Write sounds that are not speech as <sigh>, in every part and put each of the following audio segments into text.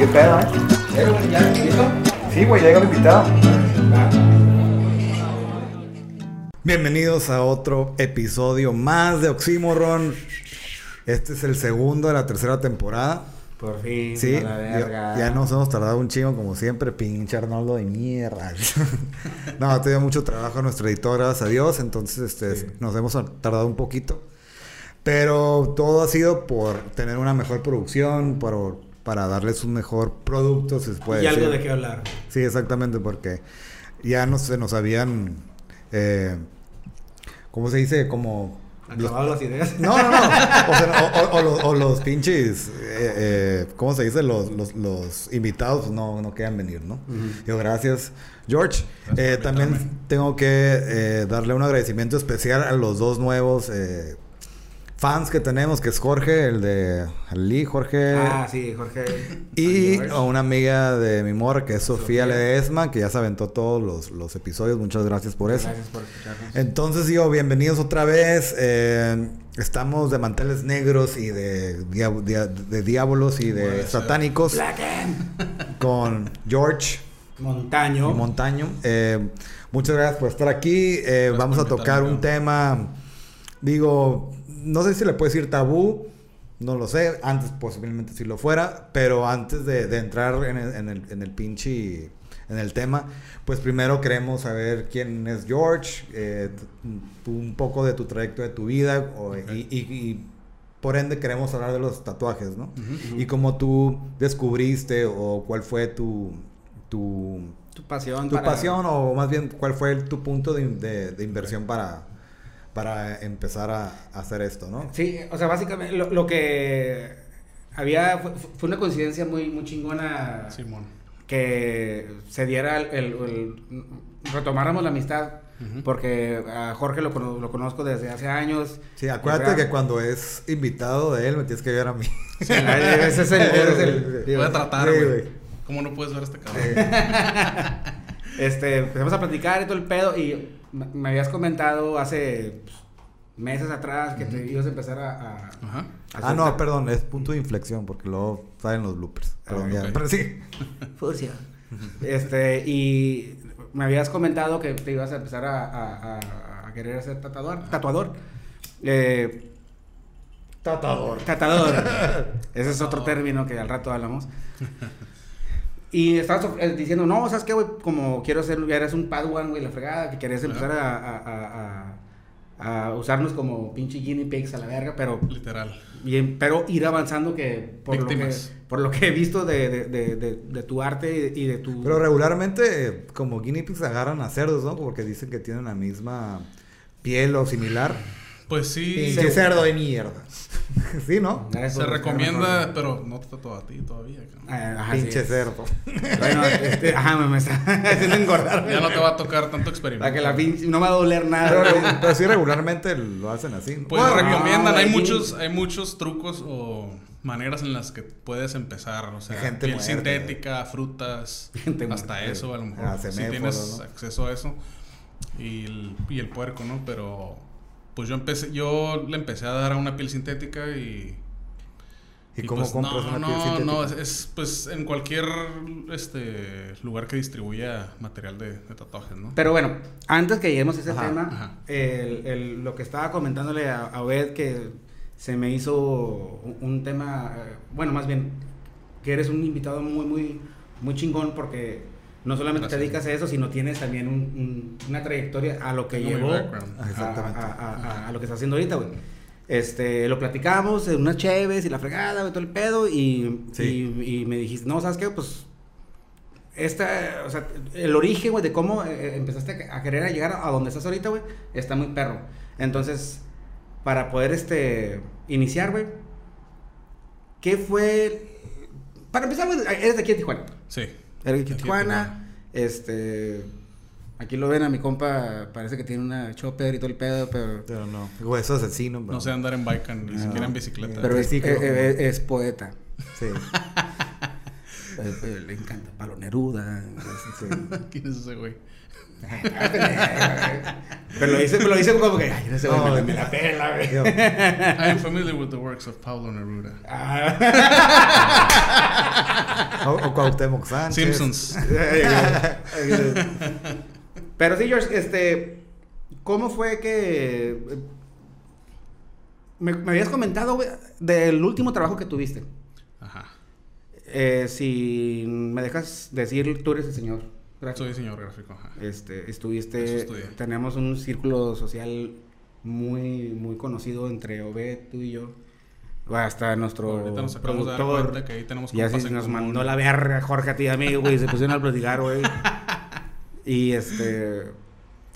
qué pedo, ¿eh? ¿Ya? ¿Listo? Sí, güey, llega el invitado. Bienvenidos a otro episodio más de Oxímoron. Este es el segundo de la tercera temporada. Por fin, Sí, a la verga. ya, ya nos hemos tardado un chingo como siempre, pinche Arnoldo de mierda. <laughs> no, ha tenido mucho trabajo nuestro editor, gracias a Dios, entonces este, Sí. nos hemos tardado un poquito. Pero todo ha sido por tener una mejor producción, por, para darles un mejor producto, si se puede y algo de qué hablar. Sí, exactamente, porque ya nos, se nos habían, eh, ¿cómo se dice? Como... los- Acabado las ideas. no, no, no. O, sea, o- o- o los, o los pinches, eh, eh, ¿cómo se dice? Los, los, los invitados no, no querían venir, ¿no? Digo, gracias, George. Gracias Eh, también tengo que eh, darle un agradecimiento especial a los dos nuevos eh, fans que tenemos, que es Jorge, el de Lee, Jorge. Ah, sí, Jorge. Y a una amiga de mi mor, que es Sofía, Sofía. Ledesma, que ya se aventó todos los, los episodios. Muchas gracias por eso. Gracias por escucharnos. Entonces digo, bienvenidos otra vez. Eh, estamos de manteles negros y de, dia- dia- de diablos y de ser. satánicos <laughs> con George Montaño. y Montaño. Eh, muchas gracias por estar aquí. Eh, vamos a tocar un tema, digo, no sé si le puedo decir tabú. No lo sé, antes posiblemente si lo fuera, pero antes de, de entrar en el, en el, en el pinche, en el tema, pues primero queremos saber quién es George, eh, un poco de tu trayecto de tu vida, o- y, y- y por ende queremos hablar de los tatuajes, ¿no? Y cómo tú descubriste o cuál fue tu, tu, Tu pasión. tu para- pasión o más bien cuál fue el- tu punto de, de- de inversión para, para empezar a, a hacer esto, ¿no? Sí, o sea, básicamente lo, lo que había fue, fue una coincidencia muy, muy chingona Simón. que se diera el, el- el- retomáramos la amistad porque a Jorge lo, cono- lo conozco desde hace años. Sí, acuérdate que cuando es invitado de él me tienes que ver a mí. Sí, ese es el, ese es el- Voy a tratar, güey. ¿Cómo no puedes ver a este cabrón? <laughs> Este, empezamos a platicar y todo el pedo y me habías comentado hace pues, meses atrás que te ibas a empezar a... a- Ajá. a Ah, no, perdón, es punto de inflexión porque luego salen los bloopers. Perdón, Ah, ya. ok. Pero sí. Furcia. Este, y me habías comentado que te ibas a empezar a, a- a- a querer ser tatuador. Tatuador. Eh, Tatuador. Catador. <laughs> Ese es otro término que al rato hablamos. <laughs> Y estabas eh, diciendo, no, ¿sabes qué, güey? Como quiero ser, ya eres un Padawan, güey, la fregada, que querías empezar a, a- a- a- a usarnos como pinche guinea pigs a la verga, pero, Literal. bien, pero ir avanzando que por, lo que por lo que he visto de, de, de, de- de tu arte y de tu... Pero regularmente, como guinea pigs agarran a cerdos, ¿no? Porque dicen que tienen la misma piel o similar. Pues sí, Pinche cerdo de mierda. <laughs> sí, ¿no? Se recomienda, pero no te tatúa a ti todavía. Ah, ajá, sí. Pinche cerdo. Bueno, este, ajá, me, me está <laughs> <laughs> haciendo engordar. Ya no te va a tocar tanto experimento. Para que la pinche... No me va a doler Pero, nada. güey. pero sí regularmente lo hacen así. ¿no? Pues Bueno, recomiendan, no, hay muchos, hay muchos trucos o maneras en las que puedes empezar, o sea, Gente piel sintética, frutas, Gente hasta eso, a lo mejor Ah, si tienes ¿no? acceso a eso y el, y el puerco, ¿no? Pero pues yo empecé, yo le empecé a dar a una piel sintética y ¿Y y, cómo pues, compras no, una piel no, sintética? No, es, es, pues en cualquier este lugar que distribuya material de, de tatuajes, ¿no? Pero bueno, antes que lleguemos a ese Ajá, tema, ajá. el- el- lo que estaba comentándole a, a Obed que se me hizo un, un tema, eh, bueno, más bien, que eres un invitado muy, muy, muy chingón porque no solamente te dedicas a eso, sino tienes también un- un- una trayectoria a lo que llevó a, exactamente. a- a- a- a lo que está haciendo ahorita, güey. Este, lo platicamos en unas cheves y la fregada, güey, todo el pedo, y, Sí. y, y me dijiste, no, ¿sabes qué? Pues esta, o sea, el origen, güey, de cómo eh, empezaste a querer a llegar a donde estás ahorita, güey, está muy perro. Entonces, para poder, este, iniciar, güey, ¿qué fue? Para empezar, güey, eres de aquí de Tijuana. Sí. De Tijuana, este, aquí lo ven a mi compa, parece que tiene una chopper y todo el pedo, pero, Pero no. Hueso asesino. pero- No sé andar en bike ni No. siquiera en bicicleta. pero es, Triciclo. eh, eh, es poeta. Sí. <laughs> Eh, le encanta Pablo Neruda. <laughs> ¿Quién es ese güey? <laughs> Pero lo dice, pero lo dice como que, ay, No, me, la- güey. me la pela, güey. I am familiar with the works of Pablo Neruda. Ah. o, o Cuauhtémoc Sánchez. Simpsons. <laughs> Pero sí, George, este, ¿cómo fue que eh, me, me habías comentado güey, del último trabajo que tuviste? Ajá. Eh, si me dejas decir, tú eres el señor. Gráfico. Soy diseñador gráfico. Ajá. Este, estuviste, tenemos un círculo social muy, muy conocido entre Obed, tú y yo. Hasta nuestro Ahorita nos de productor. cuenta que ahí tenemos Ya en nos común. mandó la verga Jorge a ti y a mí, güey. Se pusieron a platicar, güey. <laughs> Y este.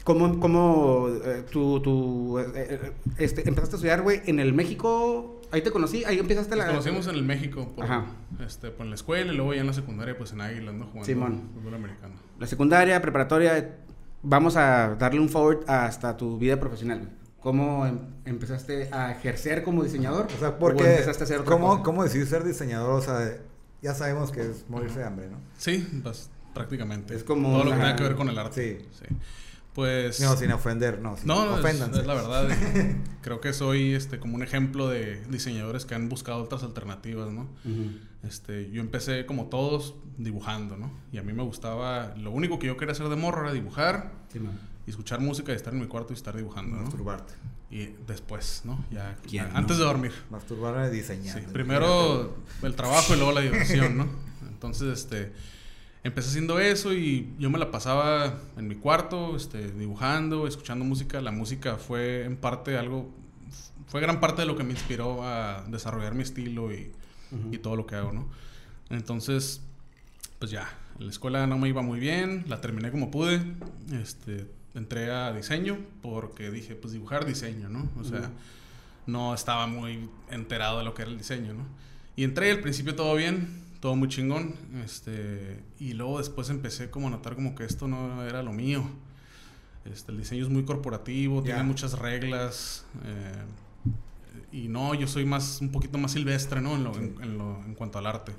¿Cómo, cómo eh, tú, tú eh, eh, este, empezaste a estudiar, güey, en el México? Ahí te conocí, ahí empezaste Nos la. conocimos en el México por, Ajá. este, por la escuela y luego ya en la secundaria pues en Águilas, ¿no? Jugando Simón. fútbol americano. La secundaria, preparatoria. Vamos a darle un forward hasta tu vida profesional. ¿Cómo em- empezaste a ejercer como diseñador? O sea, ¿O porque. empezaste a hacer ¿cómo, cosa? ¿Cómo decidí ser diseñador? O sea, ya sabemos que es morirse de hambre, ¿no? Sí, pues prácticamente. Es como Todo lo que una- tenga que ver con el arte. Sí. Pues... No, sin ofender, no. sin- No, no, es, la verdad. <laughs> Creo que soy este como un ejemplo de diseñadores que han buscado otras alternativas, ¿no? Este, yo empecé como todos dibujando, ¿no? Y a mí me gustaba, lo único que yo quería hacer de morro era dibujar Sí, y escuchar música y estar en mi cuarto y estar dibujando, ¿no? Masturbarte. Y después, ¿no? Ya ¿Quién antes no? de dormir. Masturbarme diseñando. Sí, primero el trabajo y luego la diversión, ¿no? Entonces, este, empecé haciendo eso y yo me la pasaba en mi cuarto, este, dibujando, escuchando música. La música fue en parte algo, fue gran parte de lo que me inspiró a desarrollar mi estilo y, Ujú. y todo lo que hago, ¿no? Entonces, pues ya, la escuela no me iba muy bien, la terminé como pude, este, entré a diseño porque dije, pues dibujar diseño, ¿no? O sea, Ujú. no estaba muy enterado de lo que era el diseño, ¿no? Y entré, al principio todo bien, todo muy chingón, este, y luego después empecé como a notar como que esto no era lo mío. Este, el diseño es muy corporativo, tiene muchas reglas, eh, y no, yo soy más, un poquito más silvestre, ¿no? En, lo, en, en lo- en cuanto al arte.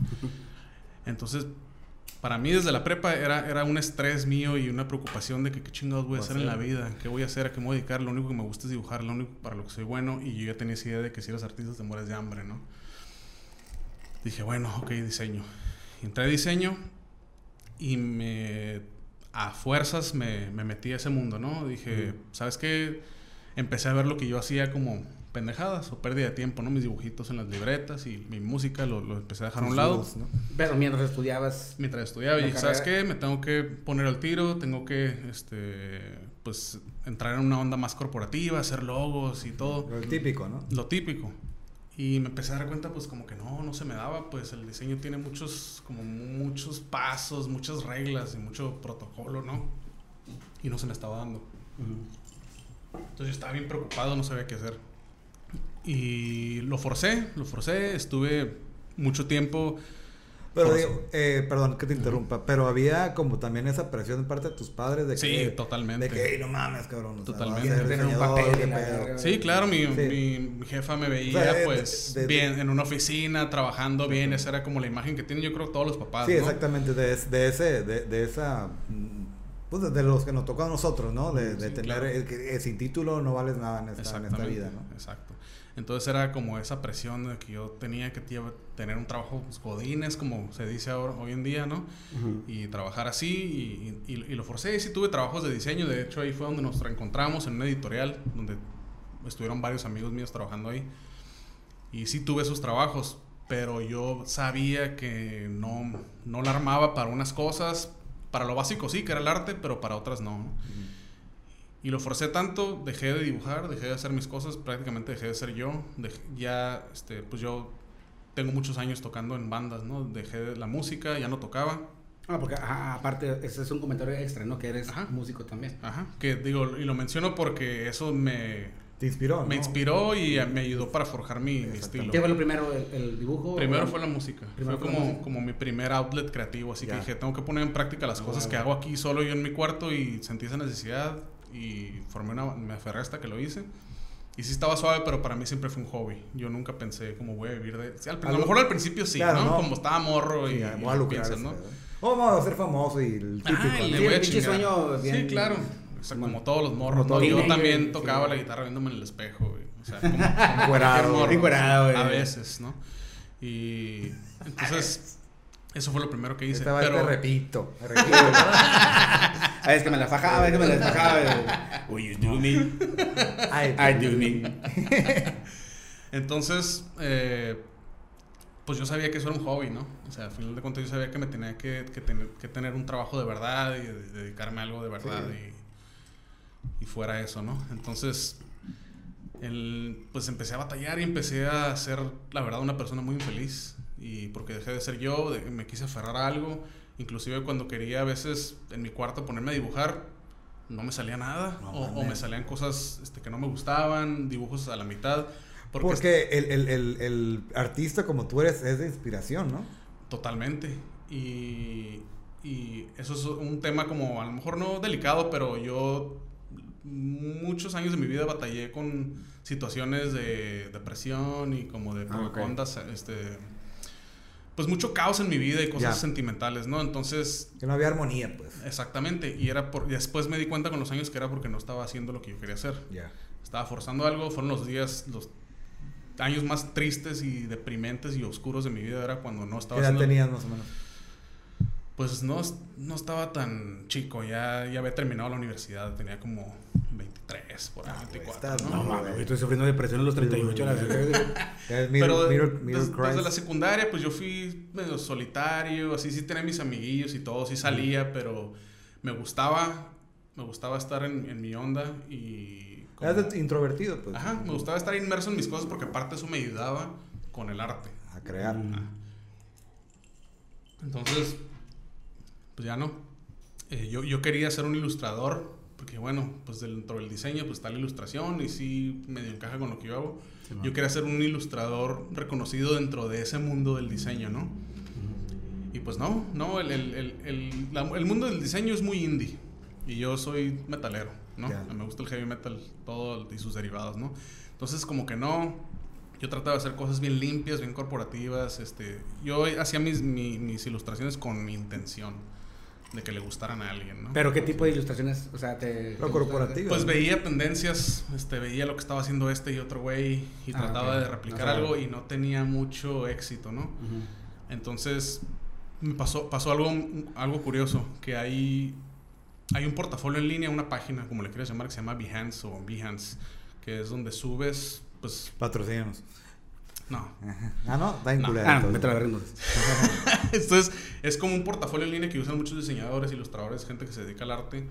Entonces, para mí desde la prepa era, era un estrés mío y una preocupación de que qué chingados voy a hacer en la vida, qué voy a hacer, a qué me voy a dedicar, lo único que me gusta es dibujar, lo único para lo que soy bueno y yo ya tenía esa idea de que si eres artista te mueres de hambre, ¿no? Dije, bueno, ok, diseño. Entré a diseño y me, a fuerzas me, me metí a ese mundo, ¿no? Dije. ¿sabes qué? Empecé a ver lo que yo hacía como pendejadas o pérdida de tiempo, ¿no? Mis dibujitos en las libretas y mi música lo, lo empecé a dejar a un lado. Pero mientras estudiabas. Mientras estudiaba y ¿sabes qué? Me tengo que poner al tiro, tengo que, este, pues, entrar en una onda más corporativa, hacer logos y todo. Lo típico, ¿no? Lo típico. Y me empecé a dar cuenta, pues, como que no, no se me daba, pues, el diseño tiene muchos, como muchos pasos, muchas reglas y mucho protocolo, ¿no? Y no se me estaba dando. Entonces yo estaba bien preocupado, no sabía qué hacer. Y lo forcé, lo forcé, estuve mucho tiempo... Pero digo, eh, perdón que te interrumpa, pero había como también esa presión de parte de tus padres de Sí, que... totalmente. De que, "Ey, no mames, cabrón. o sea, Totalmente. Tener un papel qué y la pedo". verga. Sí, claro, mi, Sí. mi- jefa me veía O sea, de- pues de- de- bien en una oficina, trabajando bien, esa era como la imagen que tienen yo creo todos los papás, Sí, ¿no? exactamente, de, es- de ese, de, de esa, mm, pues de los que nos tocó a nosotros, ¿no? De, de Sí, tener, claro. el que eh, sin título no vales nada en esta, en esta Exactamente, vida, ¿no? exacto. Entonces era como esa presión de que yo tenía que tener un trabajo pues, godines, como se dice ahora, hoy en día, ¿no? Y trabajar así y, y- y lo forcé y sí tuve trabajos de diseño de hecho ahí fue donde nos encontramos en una editorial donde estuvieron varios amigos míos trabajando ahí y sí tuve esos trabajos pero yo sabía que no, no la armaba para unas cosas para lo básico sí que era el arte pero para otras no ¿no? Y lo forcé tanto dejé de dibujar dejé de hacer mis cosas prácticamente dejé de ser yo dej- ya este pues yo tengo muchos años tocando en bandas no dejé de la música ya no tocaba Ah, porque ajá, aparte, ese es un comentario extra, ¿no? Que eres Ajá. músico también. Ajá, que digo, y lo menciono porque eso me, Te inspiró, ¿no? me inspiró y me ayudó para forjar mi, mi estilo. ¿Qué fue lo primero, el, el dibujo? Primero o- fue la música. Primero fue fue la como, música. como mi primer outlet creativo. Así Ya. que dije, tengo que poner en práctica las Ah, cosas que hago aquí solo yo en mi cuarto y sentí esa necesidad y formé una, me aferré hasta que lo hice. Y sí estaba suave, pero para mí siempre fue un hobby. Yo nunca pensé cómo voy a vivir de... sí, al- a lo mejor al principio sí, Claro, ¿no? no. Como estaba morro y, Sí, y voy a lucrar. piensas, ¿no? Oh, vamos a ser famoso y el típico. Ah, y ¿no? le Sí, voy a el sueño bien- Sí, claro. O sea, como todos los morros, ¿no? Yo también tocaba la guitarra viéndome en el espejo, güey. O sea, como, como morro, güey. A veces, ¿no? Y entonces, <laughs> eso fue lo primero que hice. Esta vez Pero, te repito. te repito. <laughs> A veces que me la fajaba, a veces que me la despajaba. Will you do me? Ay, I do me. <laughs> entonces, eh, pues yo sabía que eso era un hobby, ¿no? O sea, al final de cuentas yo sabía que me tenía que, que tener, que tener un trabajo de verdad y de- dedicarme a algo de verdad y, y fuera eso, ¿no? Entonces, el, pues empecé a batallar y empecé a ser, la verdad, una persona muy infeliz. Y porque dejé de ser yo, de- me quise aferrar a algo. Inclusive cuando quería a veces en mi cuarto ponerme a dibujar, no me salía nada. No o, me salían cosas este, que no me gustaban, dibujos a la mitad. Porque, Porque el, el, el, el artista como tú eres es de inspiración, ¿no? Totalmente. Y, y eso es un tema como a lo mejor no delicado, pero yo muchos años de mi vida batallé con situaciones de depresión y como de Ah, ondas, este pues mucho caos en mi vida y cosas Ya. sentimentales, ¿no? Entonces, Que no había armonía, pues. exactamente, y era por y después me di cuenta con los años que era porque no estaba haciendo lo que yo quería hacer. Ya. Estaba forzando algo, fueron los días los años más tristes y deprimentes y oscuros de mi vida era cuando no ¿Qué estaba edad haciendo tenías más o menos? Pues no, no estaba tan chico, ya, ya había terminado la universidad, tenía como 23, por ahí, Ah, güey, 24. estás- ¿no? No mames, estoy sufriendo depresión a los 38, la verdad. <laughs> Ya es middle, Pero desde la secundaria, pues yo fui medio solitario, así sí tenía mis amiguillos y todo, sí salía, pero me gustaba, me gustaba estar en, en mi onda y... como- Eras de- introvertido, pues. Ajá, me gustaba estar inmerso en mis cosas porque aparte eso me ayudaba con el arte. A crear. Entonces, pues ya no. Eh, yo, yo quería ser un ilustrador, porque bueno, pues dentro del diseño pues está la ilustración y sí medio encaja con lo que yo hago. yo quería ser un ilustrador reconocido dentro de ese mundo del diseño, ¿no? Y pues no, no, el, el, el, el, la- el mundo del diseño es muy indie. Y yo soy metalero, ¿no? Me gusta el heavy metal, todo y sus derivados, ¿no? Entonces como que no, yo trataba de hacer cosas bien limpias, bien corporativas. Este, yo hacía mis, mi- mis ilustraciones con intención de que le gustaran a alguien, ¿no? Pero qué tipo de ilustraciones, o sea, te... Lo corporativo. Pues veía tendencias, este, veía lo que estaba haciendo este y otro güey y Ah, trataba de replicar algo y no tenía mucho éxito, ¿no? Entonces me pasó, pasó algo, algo curioso, que hay, hay un portafolio en línea, una página, como le quieras llamar, que se llama Behance o Behance, que es donde subes, pues, Patrocínanos. No. <laughs> Ah, no, está en No. culero, Ah, entonces. vete a la verga entonces. <laughs> Es como un portafolio en línea que usan muchos diseñadores, ilustradores, gente que se dedica al arte.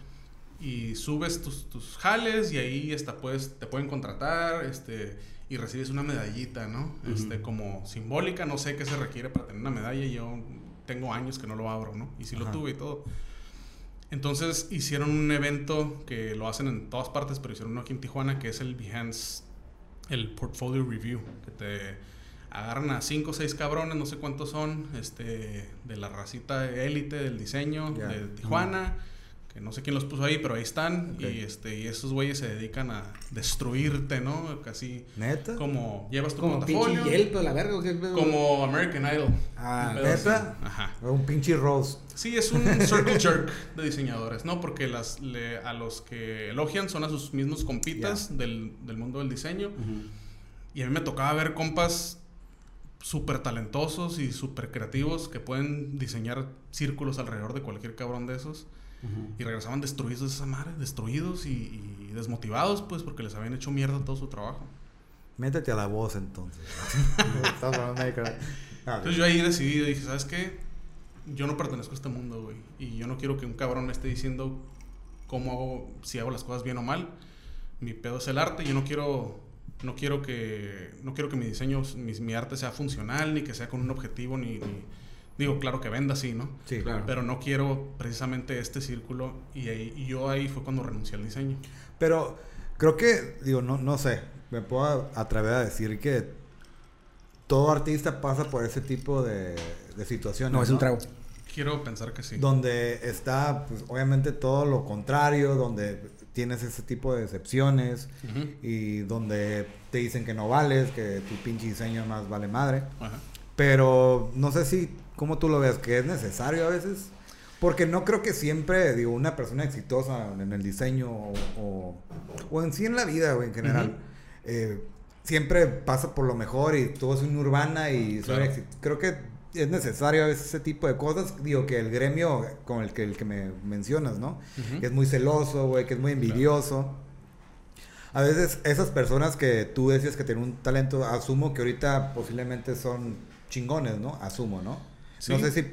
Y subes tus, tus jales y ahí hasta puedes, te pueden contratar este, y recibes una medallita, ¿no? Ujú. este, como simbólica, no sé qué se requiere para tener una medalla. Yo tengo años que no lo abro, ¿no? Y sí lo Ajá. tuve y todo. Entonces hicieron un evento que lo hacen en todas partes, pero hicieron uno aquí en Tijuana, que es el Behance, el Portfolio Review, que te agarran a cinco o seis cabrones, no sé cuántos son, este, de la racita élite del diseño de Tijuana, que no sé quién los puso ahí, pero ahí están, y este, y esos güeyes se dedican a destruirte, ¿no? Casi ¿Neta? como llevas tu Como pinche portafolio, Yelp, la verga. ¿o qué pedo? como American Idol. Ah. ¿neta? Ajá. Un pinche Rose. Sí, es un circle jerk de diseñadores, ¿no? Porque las, le- a los que elogian son a sus mismos compitas del, del mundo del diseño. Y a mí me tocaba ver compas súper talentosos y súper creativos que pueden diseñar círculos alrededor de cualquier cabrón de esos. Y regresaban destruidos de esa madre, destruidos y, y desmotivados, pues, porque les habían hecho mierda todo su trabajo. Métete a la voz entonces. <laughs> Cara. Ah, Entonces yo ahí decidí, dije, ¿sabes qué? Yo no pertenezco a este mundo, güey. Y yo no quiero que un cabrón me esté diciendo cómo hago, si hago las cosas bien o mal. Mi pedo es el arte. Yo no quiero, no quiero que, no quiero que mi diseño, mi, mi arte sea funcional, ni que sea con un objetivo, ni, ni- digo, claro que venda, sí, ¿no? Sí, Claro. Pero no quiero precisamente este círculo. Y, ahí, y yo ahí fue cuando renuncié al diseño. Pero creo que, digo, no, no sé, me puedo atrever a decir que todo artista pasa por ese tipo de, de situaciones. No, es un trago. Quiero pensar que sí. Donde está, pues, obviamente todo lo contrario, donde tienes ese tipo de decepciones y donde te dicen que no vales, que tu pinche diseño más vale madre. Ajá. Pero no sé si, ¿cómo tú lo ves? Que es necesario a veces. Porque no creo que siempre, digo, una persona exitosa en el diseño o, o, o en sí en la vida, güey, en general, eh, siempre pasa por lo mejor y todo es una urbana y soy Claro. exit- creo que es necesario a veces ese tipo de cosas. Digo, que el gremio con el que, el que me mencionas, ¿no? Que es muy celoso, güey, que es muy envidioso. A veces esas personas que tú decías que tienen un talento, asumo que ahorita posiblemente son chingones, ¿no? Asumo, ¿no? Sí. No sé si,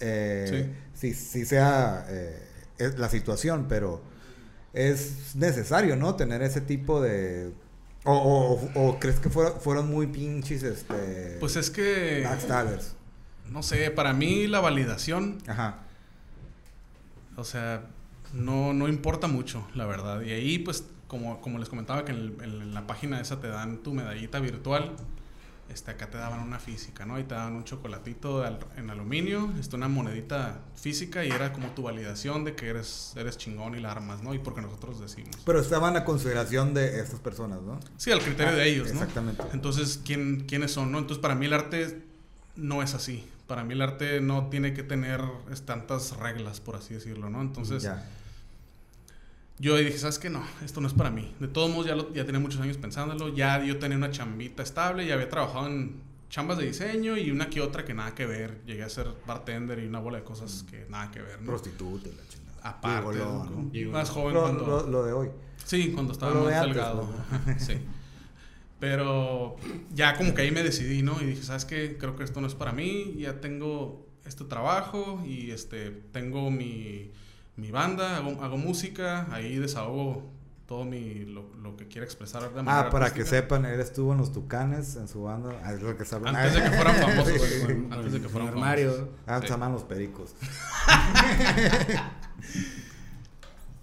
eh, si, si sea eh, es la situación, pero es necesario, ¿no? Tener ese tipo de... O, o- o crees que fueron, fueron muy pinches, este... Pues es que, backstabbers. no sé, para mí la validación, Ajá. o sea, no, no importa mucho, la verdad. Y ahí, pues, como, como les comentaba, que en, en la página esa te dan tu medallita virtual. Este, acá te daban una física, ¿no? Y te daban un chocolatito al- en aluminio, este, una monedita física y era como tu validación de que eres, eres chingón y la armas, ¿no? Y porque nosotros decimos. Pero estaban a consideración de estas personas, ¿no? Sí, al criterio de ellos, ¿no? Exactamente. Entonces, ¿quién, ¿quiénes son, no? Entonces, para mí el arte no es así. Para mí el arte no tiene que tener tantas reglas, por así decirlo, ¿no? Entonces, ya. Yo dije, ¿sabes qué? No, esto no es para mí. De todos modos, ya, lo- ya tenía muchos años pensándolo. Ya yo tenía una chambita estable, ya había trabajado en chambas de diseño y una que otra que nada que ver. Llegué a ser bartender y una bola de cosas que nada que ver, ¿no? Prostituta la chingada. Aparte, más joven Lo, cuando... lo- lo de hoy. Sí, cuando estaba más antes, delgado. <laughs> sí. Pero ya como que ahí me decidí, ¿no? Y dije, ¿sabes qué? Creo que esto no es para mí. Ya tengo este trabajo y este tengo mi, mi banda, hago, hago música, ahí desahogo todo mi lo, lo que quiera expresar de manera Ah, para que sepan, él estuvo en los Tucanes, en su banda. Ah, es lo que se habla. Antes de que fueran <laughs> famosos. Antes de que fueran famosos. armario. Ah, se llaman los pericos. <laughs>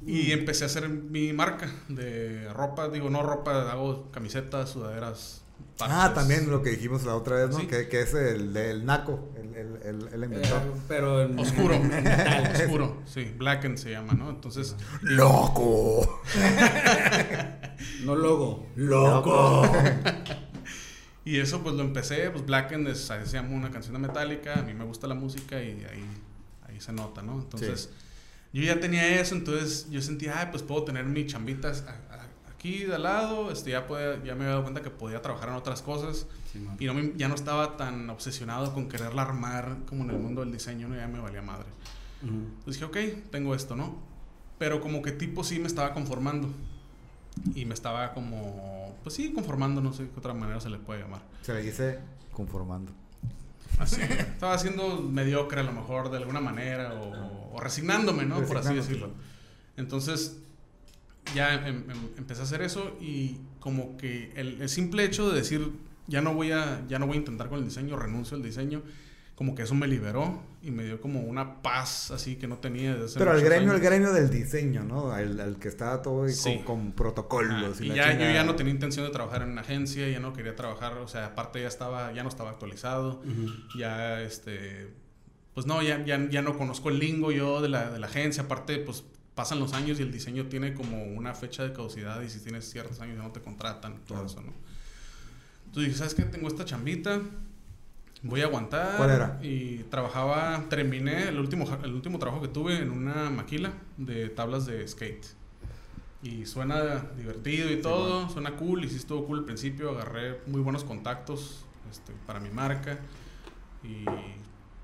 Y empecé a hacer mi marca de ropa, digo, no ropa, hago camisetas, sudaderas. Ah, también lo que dijimos la otra vez, ¿no? Sí. Que, que es el del naco, el, el, el, el inventor. Eh, pero en- <laughs> Oscuro, en metal. <laughs> oscuro, sí, blackened se llama, ¿no? Entonces, <laughs> ¡Loco! No logo. ¡Loco! y eso pues lo empecé, pues blackened es, se llama una canción de Metallica, a mí me gusta la música y ahí, ahí se nota, ¿no? Entonces, yo ya tenía eso, entonces yo sentía, ay, pues puedo tener mis chambitas aquí de al lado, este, ya, podía- ya me había dado cuenta que podía trabajar en otras cosas Simón. y no me- ya no estaba tan obsesionado con quererla armar como en el mundo del diseño, ¿no? Ya me valía madre. Ujú. Entonces dije, ok, tengo esto, ¿no? Pero como que tipo sí me estaba conformando. Y me estaba como, pues sí, conformando, no sé qué otra manera se le puede llamar. Se le dice conformando. Así. estaba haciendo mediocre a lo mejor de alguna manera o, o resignándome, ¿no? Por así decirlo. Entonces ya em- em- empecé a hacer eso y como que el, el simple hecho de decir, ya no, voy a, ya no voy a intentar con el diseño, renuncio al diseño, como que eso me liberó y me dio como una paz así que no tenía desde hace Pero el gremio, el años. gremio del diseño, ¿no? El, el que estaba todo Sí. con, con protocolos. Ah, y y ya, yo chingada. ya no tenía intención de trabajar en una agencia, ya no quería trabajar, o sea, aparte ya estaba, ya no estaba actualizado, Ujú. ya este, pues no, ya, ya, ya no conozco el lingo yo de la, de la agencia, aparte pues pasan los años y el diseño tiene como una fecha de caducidad y si tienes ciertos años ya no te contratan, todo Claro. eso, ¿no? Entonces dije, ¿sabes qué? Tengo esta chambita, voy a aguantar. ¿Cuál era? Y trabajaba, terminé el último, el último trabajo que tuve en una maquila de tablas de skate. Y suena divertido y todo, suena cool, y sí estuvo cool al principio, agarré muy buenos contactos este, para mi marca y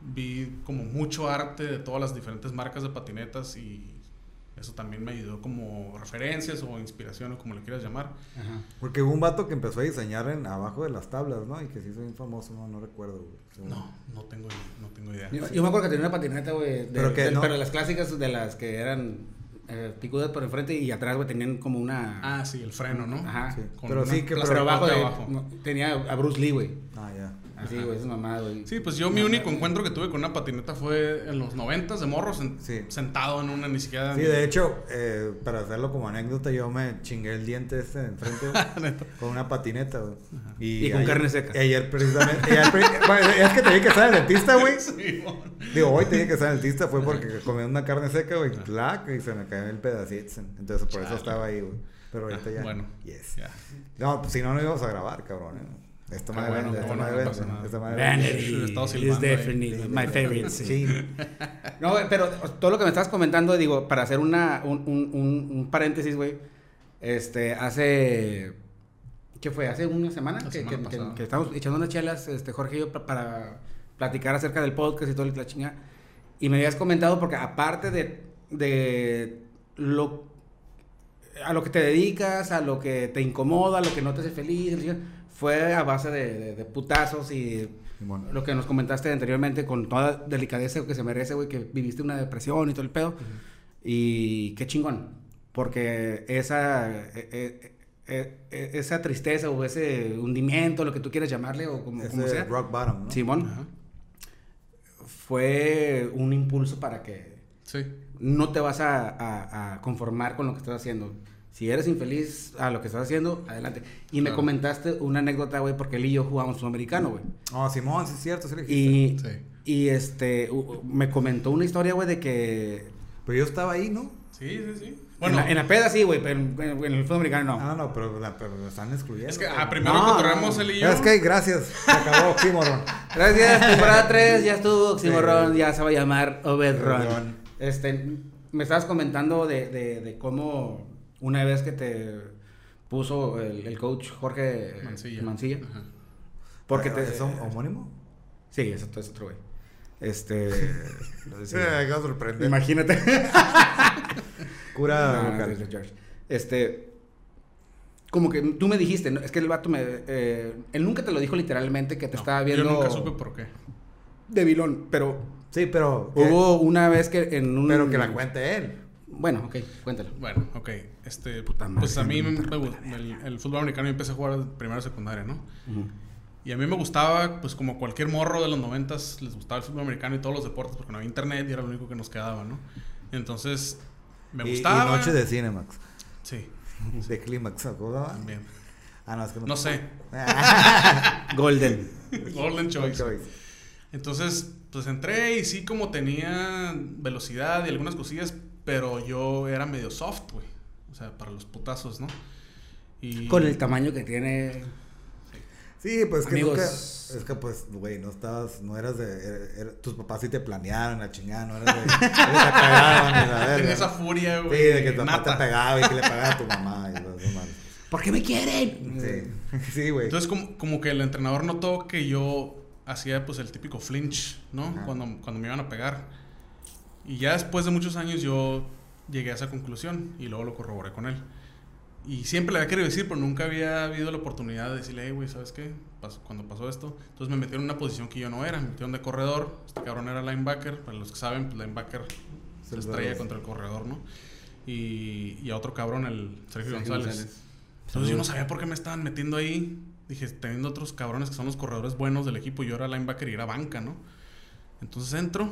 vi como mucho arte de todas las diferentes marcas de patinetas y eso también me ayudó como referencias o inspiración o como le quieras llamar. Ajá. Porque hubo un vato que empezó a diseñar en abajo de las tablas, ¿no? Y que se hizo bien famoso, no, no recuerdo. güey. Según- No, no tengo, no tengo idea. Yo, yo me acuerdo que tenía una patineta, güey. de- ¿Pero qué, del- no? Pero las clásicas de las que eran eh, picudas por enfrente y atrás, güey, tenían como una. Ah, sí, el freno, ¿no? Ajá. Sí. Con Pero una sí que... Pero abajo, corte de- abajo. no, tenía a Bruce Lee, güey. Ah, ya. Así, güey, esas mamadas, güey. Sí, pues yo mi único encuentro que tuve con una patineta fue en los noventas de morro, sen- Sí. sentado en una ni siquiera... Sí, de hecho, eh, para hacerlo como anécdota, yo me chingué el diente este de enfrente güey, <laughs> con una patineta, güey. Y con ayer- carne seca. Ayer precisamente. ayer pre- <laughs> bueno, es que te dije que estaba en el dentista, güey. <laughs> Sí. Digo, hoy te dije que estaba en el dentista fue porque comí una carne seca, güey, clac, y se me cayó el pedacito. Entonces por eso estaba ahí, güey. Pero ahorita Ah, ya. bueno. Yes. No, pues si no, no íbamos a grabar, cabrón. eh. Esta Ah, madre bueno, vende, esta madre vende, esta madre vende. Is definitely my favorite. sí. Sí. <laughs> No, güey, pero todo lo que me estabas comentando, digo, para hacer una, un, un, un, paréntesis, güey, este, hace, ¿qué fue? Hace una semana, que, semana que, que- que estábamos echando unas chelas, este, Jorge y yo, pa- para platicar acerca del podcast y todo el la chinga, y me habías comentado, porque aparte de, de lo, a lo que te dedicas, a lo que te incomoda, a lo que no te hace feliz, fue a base de, de- de putazos y lo que nos comentaste anteriormente con toda delicadeza que se merece, güey, que viviste una depresión y todo el pedo. Y qué chingón. Porque esa, eh, eh, eh, esa tristeza o ese hundimiento, lo que tú quieras llamarle o como, como sea, rock bottom, ¿no? Simón, Ajá. fue un impulso para que Sí. no te vas a, a- a conformar con lo que estás haciendo. Si eres infeliz a lo que estás haciendo, adelante. Y me comentaste una anécdota, güey, porque él y yo jugamos sudamericano, güey. Oh, Simón, sí es cierto, sí le. Y, Sí. y este, me comentó una historia, güey, de que... Pero yo estaba ahí, ¿no? Sí, sí, sí. Bueno, en, la, en la peda sí, güey, pero en, en el fútbol americano no. Ah, no, pero, la- pero lo están excluyendo. es que güey. a primero No, no. él y yo. Es que gracias. Se acabó <laughs> Oxímoron. Gracias, temporada <laughs> 3, ya estuvo Oxymorron, Sí. ya se va a llamar Obedron. Obedron. Este, me estabas comentando de, de, de cómo una vez que te puso el, el coach Jorge Mancilla. Ajá. porque te... ¿Es hom- homónimo? Sí, es otro, es otro güey. Este... <laughs> lo Sí, decía. me sorprender. Imagínate. <laughs> Cura No, George. Este. Como que tú me dijiste, ¿no? es que el vato me. eh, él nunca te lo dijo literalmente que te No, estaba viendo. Yo nunca supe por qué. De vilón, pero Sí, pero. hubo una vez que en un. Pero que la cuente él. Bueno, ok, cuéntalo. Bueno, ok. Este, Puta madre, pues a mí me me- encanta me- el, el fútbol americano yo empecé a jugar primero secundaria, ¿no? Y a mí me gustaba, pues como cualquier morro de los noventas, les gustaba el fútbol americano y todos los deportes porque no había internet y era lo único que nos quedaba, ¿no? Entonces, me Y- gustaba. Y, Noche de Cinemax. Sí, <laughs> De Clímax, ¿se acordaba? también. Ah, no, es que no. No sé. <laughs> Golden. Golden Choice. Choice. Entonces, pues entré y sí como tenía velocidad y algunas cosillas, pero yo era medio soft, güey. O sea, para los putazos, ¿no? Y... Con el tamaño que tiene. Sí, pues que Amigos. nunca. Es que, pues, güey, no estabas. No eras de. era- era- tus papás sí te planearon la chingada, no eras de. te pegaban y la verga. Tenía esa furia, güey. Sí, de que tu papá te pegaba y que le pagaba a tu mamá y los demás. ¿Por qué me quieren? Sí, <laughs> sí, güey. Entonces, como, como que el entrenador notó que yo hacía pues el típico flinch, ¿no? Ajá. Cuando, cuando me iban a pegar. Y ya después de muchos años yo llegué a esa conclusión y luego lo corroboré con él. Y siempre le había querido decir, pero nunca había habido la oportunidad de decirle, hey, güey, ¿sabes qué? Pas- cuando pasó esto. Entonces me metieron en una posición que yo no era. Me metieron de corredor. Este cabrón era linebacker. Para los que saben, pues linebacker se estrella contra el corredor, ¿no? Y, y a otro cabrón, el Sergio, Sergio González. González. Entonces yo no sabía por qué me estaban metiendo ahí. Dije, teniendo otros cabrones que son los corredores buenos del equipo, yo era linebacker y era banca, ¿no? Entonces entro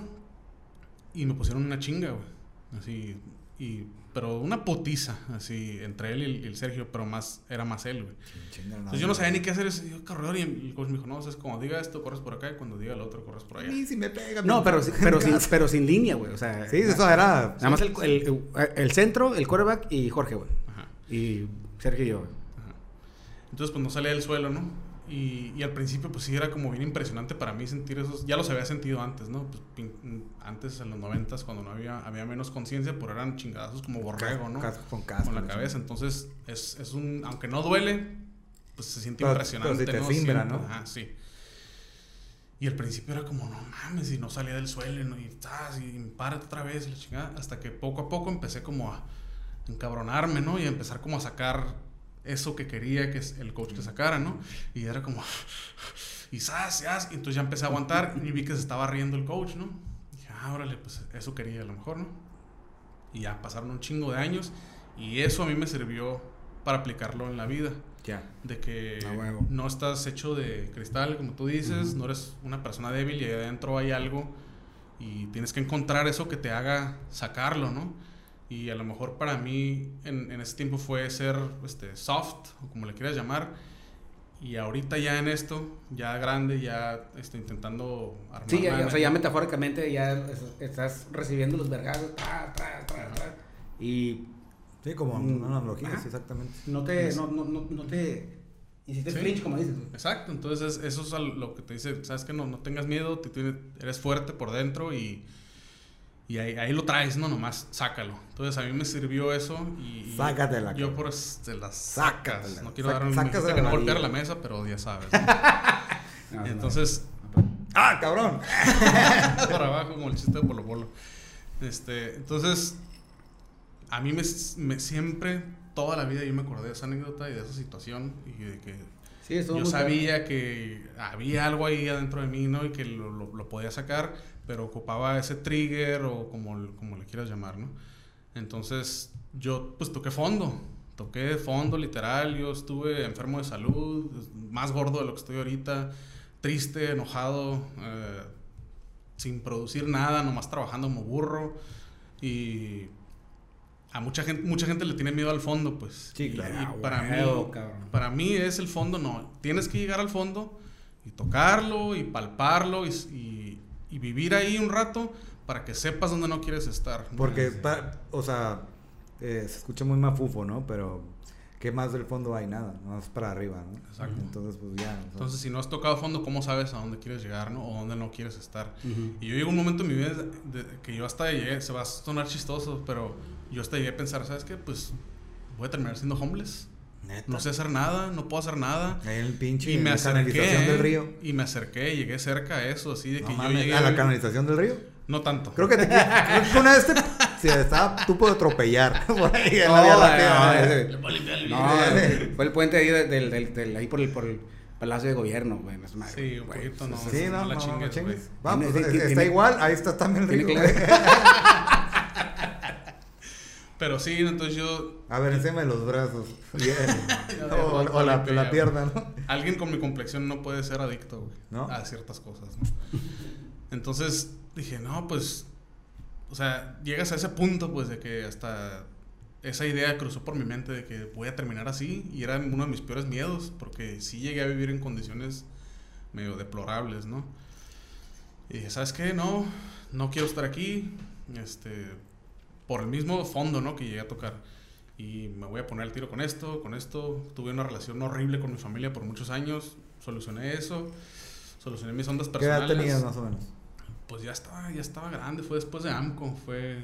y me pusieron una chinga, güey. Así, y, pero una potiza, así, entre él y el, y el Sergio, pero más, era más él, güey. Chinga, Entonces yo no sabía ni qué hacer, ese yo, corredor, y el coach me dijo, no, es como diga esto, corres por acá, y cuando diga lo otro, corres por allá. mí sí me pega. No, me- pero, sí- pero, sin, <laughs> pero sin línea, güey. O sea, Sí, eso era. Nada más el, el, el centro, el quarterback y Jorge, güey. Ajá. Y Sergio y yo, güey. Ajá. Entonces, pues no salía del suelo, ¿no? Y, y al principio, pues sí, era como bien impresionante para mí sentir esos. Ya los había sentido antes, ¿no? Pues, antes, en los noventas, cuando no había, había menos conciencia, pero eran chingadazos como borrego, ¿no? Con casco. Con la cabeza. Entonces, es, es un. Aunque no duele, pues se siente Pero- impresionante. pero sí te ¿no? simbra, ¿no? Ajá, sí. Y al principio era como, no mames, y no salía del suelo, ¿no? y, ¡zas! y párate otra vez, la chingada. Hasta que poco a poco empecé como a encabronarme, ¿no? Y a empezar como a sacar eso que quería que es el coach que sacara, ¿no? Y era como, y ¡zas! ¡zas! Y entonces ya empecé a aguantar y vi que se estaba riendo el coach, ¿no? Y dije, ah, órale, pues eso quería a lo mejor, ¿no? Y ya pasaron un chingo de años y eso a mí me sirvió para aplicarlo en la vida. Ya. De que no estás hecho de cristal, como tú dices, no eres una persona débil y ahí adentro hay algo y tienes que encontrar eso que te haga sacarlo, ¿no? Y a lo mejor para mí en, en ese tiempo fue ser este, soft, o como le quieras llamar. Y ahorita ya en esto, ya grande, ya estoy intentando armar. Sí, ya- o sea, ya metafóricamente ya es- estás recibiendo los vergazos, tra, tra, tra, tra, y Sí, como Mm. una analogía, Ajá. exactamente. no te, no, no, no, no te hiciste Sí. flinch, como dices. Exacto, entonces eso es lo que te dice, sabes que no, no tengas miedo, te tiene- eres fuerte por dentro y, y ahí, ahí lo traes, no nomás, sácalo. Entonces a mí me sirvió eso y, Sácatela, yo por te las sacas. Sácatela. No quiero Sac- dar un que no golpear la mesa, pero ya sabes. No, <laughs> no, Entonces, ¡Ah, cabrón! <laughs> para abajo como el chiste de Polo Polo. Este, entonces, a mí me, me siempre, toda la vida yo me acordé de esa anécdota y de esa situación y de que Sí, yo sabía que había algo ahí adentro de mí, ¿no? Y que lo, lo- lo podía sacar, pero ocupaba ese trigger o como, como le quieras llamar, ¿no? Entonces, yo pues toqué fondo, toqué fondo literal, yo estuve enfermo de salud, más gordo de lo que estoy ahorita, triste, enojado, eh, sin producir nada, nomás trabajando como burro y... A mucha gente, mucha gente le tiene miedo al fondo, pues. Sí, claro. y Ah, para mí, cabrón. para mí es el fondo, no. Tienes que llegar al fondo y tocarlo y palparlo y, y- y vivir ahí un rato para que sepas dónde no quieres estar. ¿no? Porque, pa- o sea, eh, se escucha muy mafufo, ¿no? Pero, ¿qué más del fondo hay? Nada, más para arriba, ¿no? Exacto. Entonces, pues ya. o sea, Entonces, si no has tocado fondo, ¿cómo sabes a dónde quieres llegar, no? O dónde no quieres estar. Y yo llego a un momento en mi vida de- de- que yo hasta llegué, se va a sonar chistoso, pero yo hasta llegué a pensar, ¿sabes qué? Pues voy a terminar siendo homeless. Neta. No sé hacer nada, no puedo hacer nada. Ahí el pinche Y me la acerqué. canalización del río. Y me acerqué, llegué cerca a eso, así de No que yo mames, llegué. ¿A la canalización del río? No tanto. Creo que, te, <laughs> creo que una vez te, se estaba tú por atropellar <laughs> por ahí en la No, vía no, rápida. no, ¿eh? No, fue el puente ahí del, del, del- del- ahí por el, por el Palacio de Gobierno, güey. no es madre, Sí, un güey. poquito, no. Sí, no, No no, la no, chingues, no. Vamos, Tiene- pues, está tiene- igual, ahí está también el río. <laughs> Pero sí, entonces yo. A ver, enséñame los brazos. Bien. <laughs> Ya, o, o la, la pierna, ¿no? Alguien con mi complexión no puede ser adicto, güey. ¿No? A ciertas cosas, ¿no? Entonces dije, no, pues. O sea, llegas a ese punto, pues, de que hasta. Esa idea cruzó por mi mente de que voy a terminar así. Y era uno de mis peores miedos. Porque sí llegué a vivir en condiciones medio deplorables, ¿no? Y dije, ¿sabes qué? No, no quiero estar aquí. Este. Por el mismo fondo, ¿no? Que llegué a tocar. Y me voy a poner al tiro con esto, con esto. Tuve una relación horrible con mi familia por muchos años. Solucioné eso. Solucioné mis ondas ¿Qué edad personales. tenías más o menos? Pues ya estaba, ya estaba grande. Fue después de AMCO. Fue,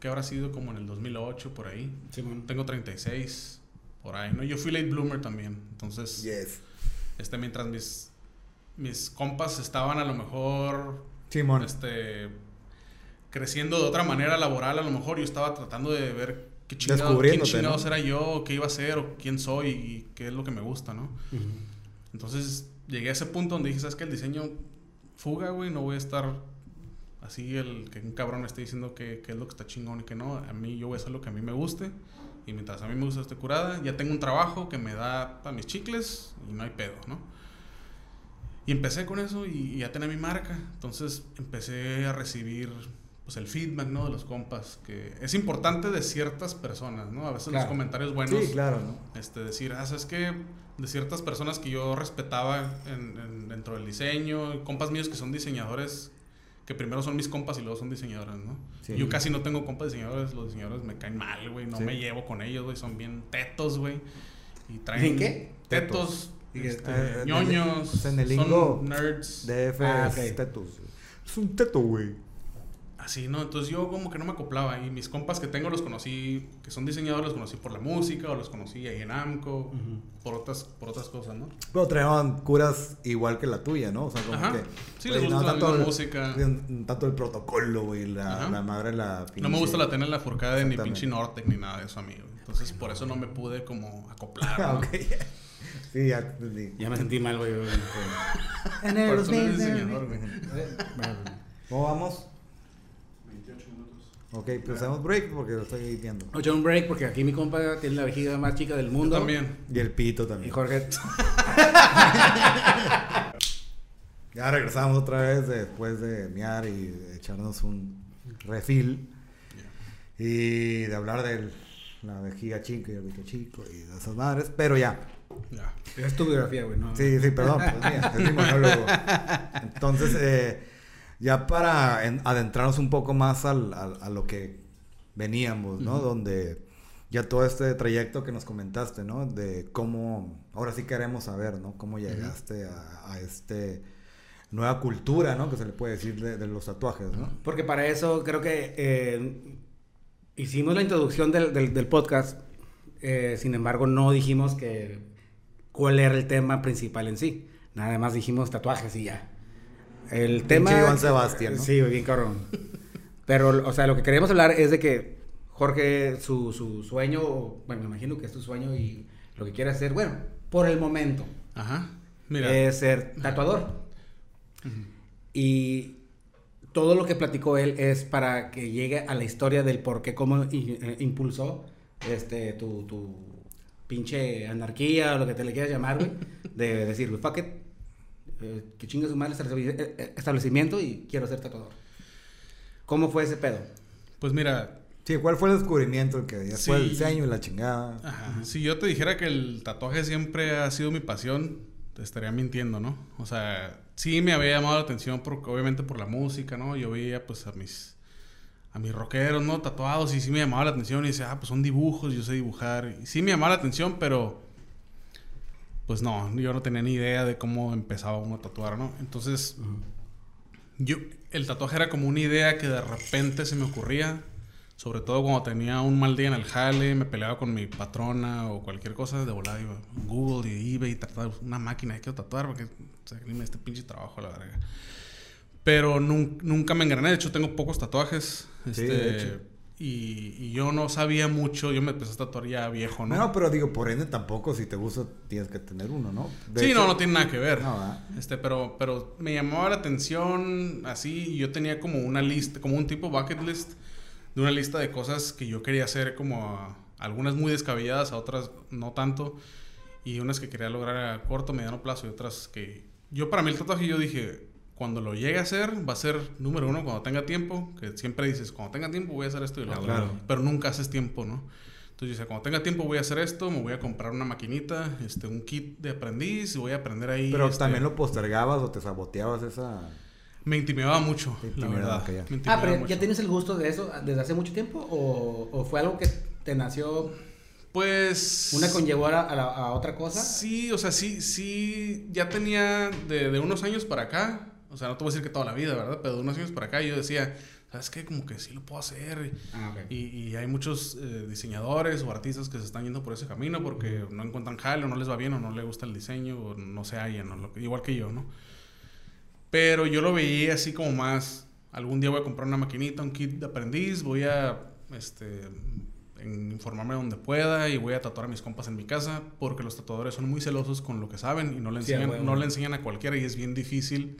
que habrá sido como en el 2008, por ahí. Simón. Tengo 36, por ahí, ¿no? Yo fui late bloomer también. Entonces, Yes. este, mientras mis, mis compas estaban a lo mejor Simón. este creciendo de otra manera laboral a lo mejor yo estaba tratando de ver qué quién chingados ¿no? era yo, qué iba a hacer o quién soy y qué es lo que me gusta, ¿no? Entonces llegué a ese punto donde dije, ¿sabes qué? El diseño fuga, güey, no voy a estar así el que un cabrón me esté diciendo que, que es lo que está chingón y que no. A mí yo voy a hacer lo que a mí me guste y mientras a mí me gusta esté curada, ya tengo un trabajo que me da para mis chicles y no hay pedo, ¿no? Y empecé con eso y, y ya tenía mi marca. Entonces empecé a recibir pues el feedback, ¿no? De los compas, que es importante de ciertas personas, ¿no? A veces los comentarios buenos Sí, claro, ¿no? este, decir, ah, ¿sabes qué? De ciertas personas que yo respetaba en- en- dentro del diseño, compas míos que son diseñadores, que primero son mis compas y luego son diseñadores, ¿no? Sí. Yo casi no tengo compas diseñadores, los diseñadores me caen mal, güey, no Sí. me llevo con ellos, güey, son bien tetos, güey. Y traen... ¿Qué? Tetos. Este, Eh, en el- ñoños. en el son nerds. DF Ah, es tetus. Es un teto, güey. Así, ¿no? Entonces yo como que no me acoplaba. Y mis compas que tengo los conocí, que son diseñadores, los conocí por la música, o los conocí ahí en AMCO, Ujú. por, otras, por otras cosas, ¿no? Pero traían curas igual que la tuya, ¿no? O sea, como Ajá. que. Sí, güey, les gusta la misma el- música. Tanto el protocolo, güey, la, la madre, la. No me gusta la tener la furcada de ni pinche Nortec ni nada de eso, amigo. Entonces por eso no me pude como acoplar. Ah, <laughs> ¿no? ok. sí, ya entendí. Ya me sentí mal, güey. güey. <laughs> Por eso no eres diseñador, güey. ¿Cómo vamos? 28 minutos. Ok, pues hacemos break porque lo estoy viendo. Oye, un break porque aquí mi compa tiene la vejiga más chica del Yo mundo. también. Y el pito Y también. Jorge. <laughs> Ya regresamos otra vez después de miar y echarnos un refil. Y de hablar de la vejiga chica y el pito chico y de esas madres. Pero ya. Ya. Es tu biografía, güey, ¿no? Sí, sí, perdón, pues mía, es mi monólogo. <laughs> Entonces, eh, ya para en- adentrarnos un poco más al, al- a lo que veníamos, ¿no? Donde ya todo este trayecto que nos comentaste, ¿no? De cómo, ahora sí queremos saber, ¿no? Cómo llegaste a, a este nueva cultura, ¿no? Que se le puede decir de, de los tatuajes, ¿no? Porque para eso creo que eh, hicimos la introducción del, del- del podcast. eh, sin embargo, no dijimos que cuál era el tema principal en sí. Nada más dijimos tatuajes y ya. El Pinche tema. Iván Sebastián, ¿no? Sí, bien cabrón. Pero, o sea, lo que queremos hablar es de que Jorge, su, su sueño, bueno, me imagino que es tu sueño y lo que quiere hacer, bueno, por el momento, Ajá. Mira. es ser tatuador. Y todo lo que platicó él es para que llegue a la historia del por qué, cómo eh, impulsó este, tu, tu pinche anarquía o lo que te le quieras llamar, güey. De decir, fuck it, eh, que chingue su madre el estableci- eh, eh, establecimiento y quiero ser tatuador. ¿Cómo fue ese pedo? Pues mira, Sí, ¿cuál fue el descubrimiento? El que después Sí. del diseño y la chingada. Ajá. Si yo te dijera que el tatuaje siempre ha sido mi pasión, te estaría mintiendo, ¿no? O sea, sí me había llamado la atención porque obviamente por la música, ¿no? Yo veía pues a mis a mis rockeros, ¿no? Tatuados y sí me llamaba la atención y decía, ah, pues son dibujos, yo sé dibujar. Y sí me llamaba la atención, pero pues no, yo no tenía ni idea de cómo empezaba uno a tatuar, ¿no? Entonces, yo, el tatuaje era como una idea que de repente se me ocurría, sobre todo cuando tenía un mal día en el jale, me peleaba con mi patrona o cualquier cosa, de volada iba a Google y eBay y trataba una máquina de quiero tatuar porque o sea, dime este pinche trabajo la verga. Pero nun- nunca me engrané, de hecho tengo pocos tatuajes. Sí, este, de hecho. Y, y yo no sabía mucho, yo me empecé a tatuar ya viejo, ¿no? No, pero digo, por ende tampoco, si te gusta, tienes que tener uno, ¿no? De sí, hecho- no, no tiene nada que ver. No. Este, pero, pero me llamaba la atención así, y yo tenía como una lista, como un tipo bucket list, de una lista de cosas que yo quería hacer, como a- algunas muy descabelladas, a otras no tanto, y unas que quería lograr a corto, mediano plazo, y otras que... Yo para mí el tatuaje, yo dije, cuando lo llegue a hacer, va a ser número uno cuando tenga tiempo, que siempre dices, cuando tenga tiempo voy a hacer esto y lo Ah, otro, claro. pero nunca haces tiempo, ¿no? Entonces decía, cuando tenga tiempo voy a hacer esto, me voy a comprar una maquinita, este, un kit de aprendiz, y voy a aprender ahí. Pero este, también lo postergabas o te saboteabas esa... Me intimidaba mucho, la intimidaba, verdad. ya. Me Ah, pero mucho. ¿ya tienes el gusto de eso desde hace mucho tiempo? ¿O, o fue algo que te nació, Pues... una conllevó a, a la- a otra cosa? Sí, o sea, sí, sí, ya tenía de, de unos años para acá, o sea, no te voy a decir que toda la vida, ¿verdad? Pero de unos años para acá yo decía, ¿sabes qué? Como que sí lo puedo hacer. Ah. Y, y hay muchos eh, diseñadores o artistas que se están yendo por ese camino porque no encuentran jale o no les va bien o no les gusta el diseño o no se hallan, o lo que- igual que yo, ¿no? Pero yo lo veía así como más, algún día voy a comprar una maquinita, un kit de aprendiz, voy a este, informarme donde pueda y voy a tatuar a mis compas en mi casa porque los tatuadores son muy celosos con lo que saben y no le Sí, enseñan, no le enseñan a cualquiera y es bien difícil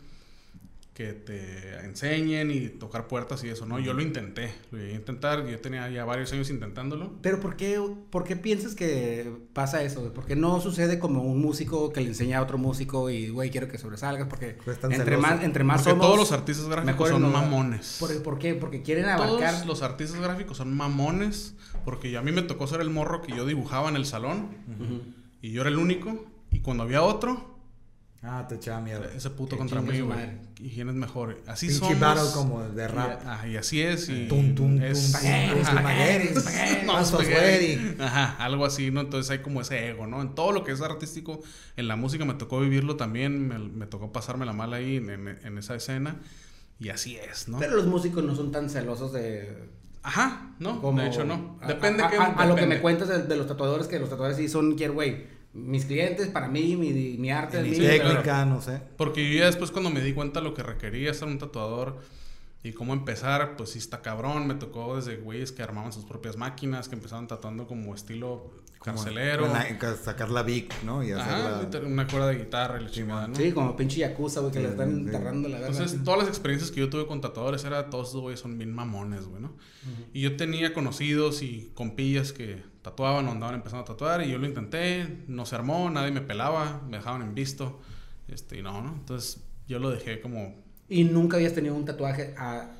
que te enseñen y tocar puertas y eso, ¿no? Yo lo intenté, lo llegué a intentar, yo tenía ya varios años intentándolo. Pero ¿por qué, ¿por qué piensas que pasa eso? güey? ¿Por qué no sucede como un músico que le enseña a otro músico y, güey, quiero que sobresalgas? Porque Pues entre celoso. más, entre más Porque somos... todos los artistas gráficos son nos- mamones. ¿Por, por qué? Porque quieren abarcar... Todos los artistas gráficos son mamones porque a mí me tocó ser el morro que yo dibujaba en el salón Ujú. y yo era el único y cuando había otro Ah, te echaba mierda. ese puto Que contra mí, güey. ¿Y quién es mejor? Así Pinche somos. battle como de rap. Y, ah, y así es y Tum, tum, es- tum. <laughs> Ajá, algo así, ¿no? Entonces hay como ese ego, ¿no? En todo lo que es artístico, en la música me tocó vivirlo también, me, me tocó pasarme la mala ahí en, en- en esa escena. Y así es, ¿no? Pero los músicos no son tan celosos de... Ajá, no, como- de hecho no. a- Depende a, que a, a lo que me cuentas de, de los tatuadores, que los tatuadores sí son, quiero, güey, mis clientes, para mí, mi, mi arte Mi técnica, no sé. Porque yo ya después cuando me di cuenta lo que requería ser un tatuador y cómo empezar, pues sí está cabrón. Me tocó desde güeyes que armaban sus propias máquinas, que empezaban tatuando como estilo Como carcelero. en la- en ca- sacar la Vic, ¿no? Y Ajá, hacerla... una cuerda de guitarra y la Sí, chingada. ¿no? Sí, como pinche yakuza, güey, que Sí, le están sí. enterrando la verga. Entonces, todas las experiencias que yo tuve con tatuadores era todos esos güeyes son bien mamones, güey, ¿no? Y yo tenía conocidos y compillas que tatuaban o andaban empezando a tatuar y yo lo intenté, no se armó, nadie me pelaba, me dejaban en visto, este, y no, ¿no? Entonces, yo lo dejé como... Y nunca habías tenido un tatuaje a-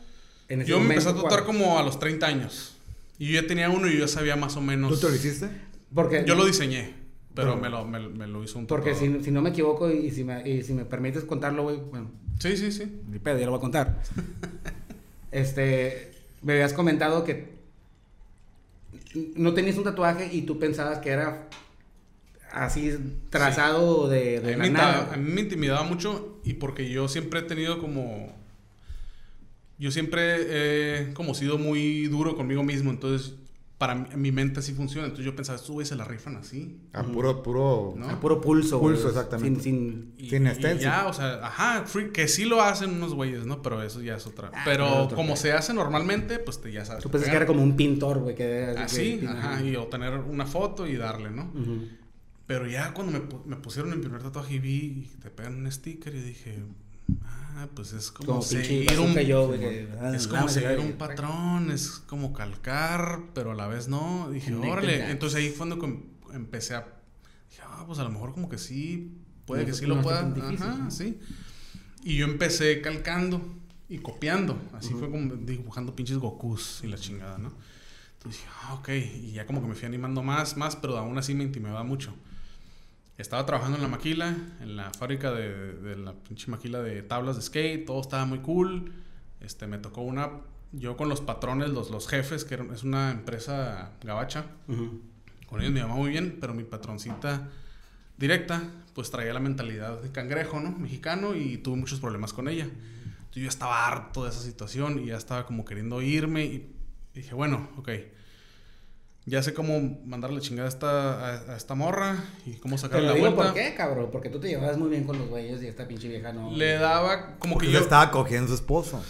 en ese Yo me momento, empecé a tatuar como a los 30 años. Y yo ya tenía uno y yo sabía más o menos... ¿Tú te lo hiciste? Porque, Yo lo diseñé, pero Pero- me, lo, me, me lo hizo un Porque tatuador. si, si no me equivoco y si me, y si me permites contarlo, güey, bueno, Sí, sí, sí. ni pedo, ya lo voy a contar. este, me habías comentado que no tenías un tatuaje y tú pensabas que era así trazado de, A de mí, la nada. intimidaba, a mí me intimidaba mucho y porque yo siempre he tenido como... Yo siempre he como sido muy duro conmigo mismo, entonces para mi mente así funciona. Entonces yo pensaba, estos güeyes se la rifan así. A puro, puro... ¿no? A puro pulso. Pulso, exactamente. Sin, sin... Y, Sin y ya, o sea, ajá, free- que sí lo hacen unos güeyes, ¿no? Pero eso ya es otra. Ah, pero como se hace normalmente, pues te ya sabes. Tú pensas que era como un pintor, güey, que... Así, que- ajá, y obtener una foto y darle, ¿no? Pero ya cuando me, me pusieron el primer tatuaje y vi y te pegan un sticker y dije, ah, pues es como, seguir un, yo, que- ah, es como seguir un patrón, es como calcar, pero a la vez no. Dije, órale. Entonces ahí fue cuando empecé a, dije, ah, pues a lo mejor como que sí, puede que es- sí lo pueda. difícil, Ajá, ¿no? sí. Y yo empecé calcando y copiando. Así fue como dibujando pinches Gokus y la chingada, ¿no? Entonces dije, ah, ok. Y ya como que me fui animando más, más, pero aún así me intimidaba mucho. Estaba trabajando en la maquila, en la fábrica de, de la pinche maquila de tablas de skate, todo estaba muy cool. Este, me tocó una, yo con los patrones, los, los jefes, que es una empresa gabacha, con ellos me llamaba muy bien, pero mi patroncita directa, pues traía la mentalidad de cangrejo, ¿no? Mexicano y tuve muchos problemas con ella. Entonces yo estaba harto de esa situación y ya estaba como queriendo irme y dije, bueno, ok. Ya sé cómo mandarle chingada a esta, a, a esta morra y cómo sacarle la digo vuelta. por qué, cabrón. Porque tú te llevabas muy bien con los güeyes y esta pinche vieja no. Le daba como Porque que yo yo... estaba cogiendo a su esposo.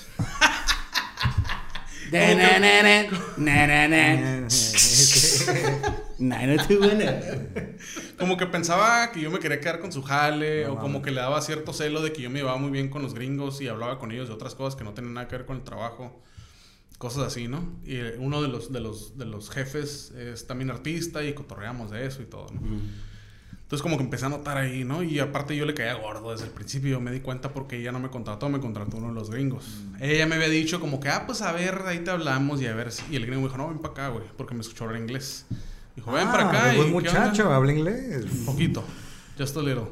Como que pensaba que yo me quería quedar con su jale, No o como que le daba cierto celo de que yo me llevaba muy bien con los gringos y hablaba con ellos de otras cosas que no tenían nada que ver con el trabajo. Cosas así, ¿no? Y eh, uno de los, de los, de los jefes es también artista y cotorreamos de eso y todo, ¿no? Entonces como que empecé a notar ahí, ¿no? Y aparte yo le caía gordo desde el principio, me di cuenta porque ella no me contrató, me contrató uno de los gringos. Ella me había dicho como que, ah, pues a ver, ahí te hablamos y a ver si... Y el gringo me dijo, no, ven para acá, güey, porque me escuchó hablar inglés. Dijo, ven para acá Ah, y... buen ¿qué muchacho, onda?" habla inglés. Un poquito, just a little.